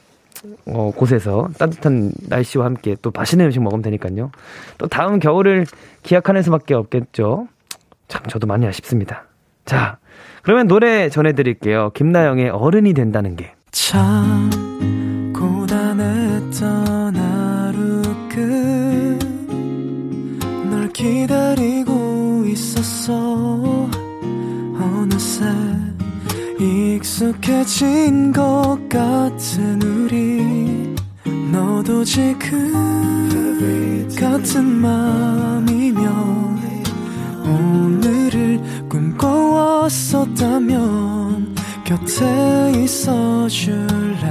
어, 곳에서 따뜻한 날씨와 함께 또 맛있는 음식 먹으면 되니까요. 또 다음 겨울을 기약하는 수밖에 없겠죠. 참, 저도 많이 아쉽습니다. 자, 그러면 노래 전해드릴게요. 김나영의 어른이 된다는 게. 참, 고단했던 하루 끝널 기다리고 있었어 어느새 익숙해진 것 같은 우리 너도 지금 같은 맘이면 꿈꿔왔었다면 곁에 있어 줄래?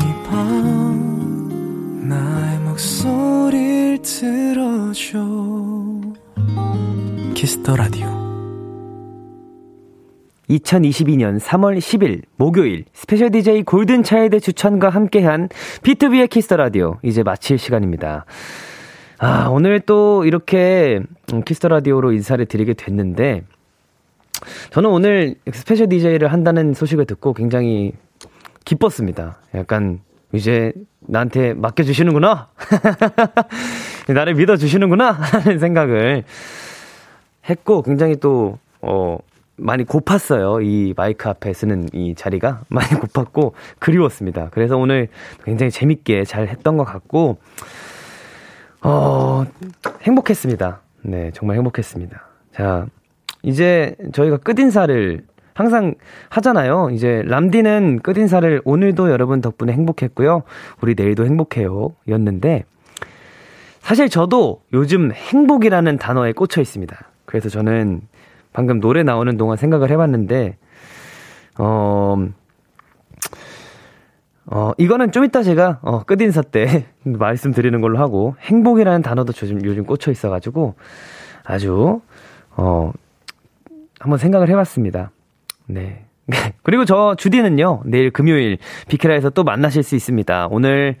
이 밤 나의 목소리를 듣
Kiss the Radio.
2022년 3월 10일 목요일 스페셜 DJ 골든차일드 주찬과 함께한 비투비의 Kiss the Radio. 이제 마칠 시간입니다. 아, 오늘 또 이렇게 Kiss the Radio로 인사를 드리게 됐는데 저는 오늘 스페셜 DJ를 한다는 소식을 듣고 굉장히 기뻤습니다. 약간 이제 나한테 맡겨주시는구나? 나를 믿어주시는구나? 하는 생각을 했고 굉장히 또, 어, 많이 고팠어요. 이 마이크 앞에 쓰는 이 자리가 많이 고팠고 그리웠습니다. 그래서 오늘 굉장히 재밌게 잘 했던 것 같고, 어, 행복했습니다. 네, 정말 행복했습니다. 자, 이제 저희가 끝인사를 항상 하잖아요. 이제 람디는 끝인사를 오늘도 여러분 덕분에 행복했고요. 우리 내일도 행복해요. 였는데, 사실 저도 요즘 행복이라는 단어에 꽂혀 있습니다. 그래서 저는 방금 노래 나오는 동안 생각을 해봤는데, 어, 어, 이거는 좀 이따 제가, 어, 끝인사 때 말씀드리는 걸로 하고, 행복이라는 단어도 요즘, 요즘 꽂혀 있어가지고, 아주, 어, 한번 생각을 해봤습니다. 네. 그리고 저 주디는요, 내일 금요일 비키라에서 또 만나실 수 있습니다. 오늘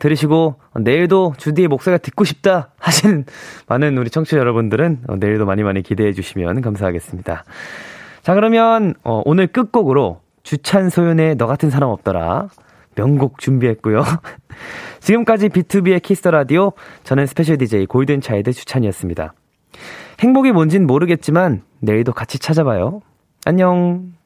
들으시고, 내일도 주디의 목소리가 듣고 싶다 하시는 많은 우리 청취자 여러분들은 어, 내일도 많이 많이 기대해 주시면 감사하겠습니다. 자, 그러면, 어, 오늘 끝곡으로 주찬 소연의 너 같은 사람 없더라. 명곡 준비했고요. 지금까지 비투비의 Kiss the Radio, 저는 스페셜 DJ 골든차일드 주찬이었습니다. 행복이 뭔진 모르겠지만 내일도 같이 찾아봐요. 안녕.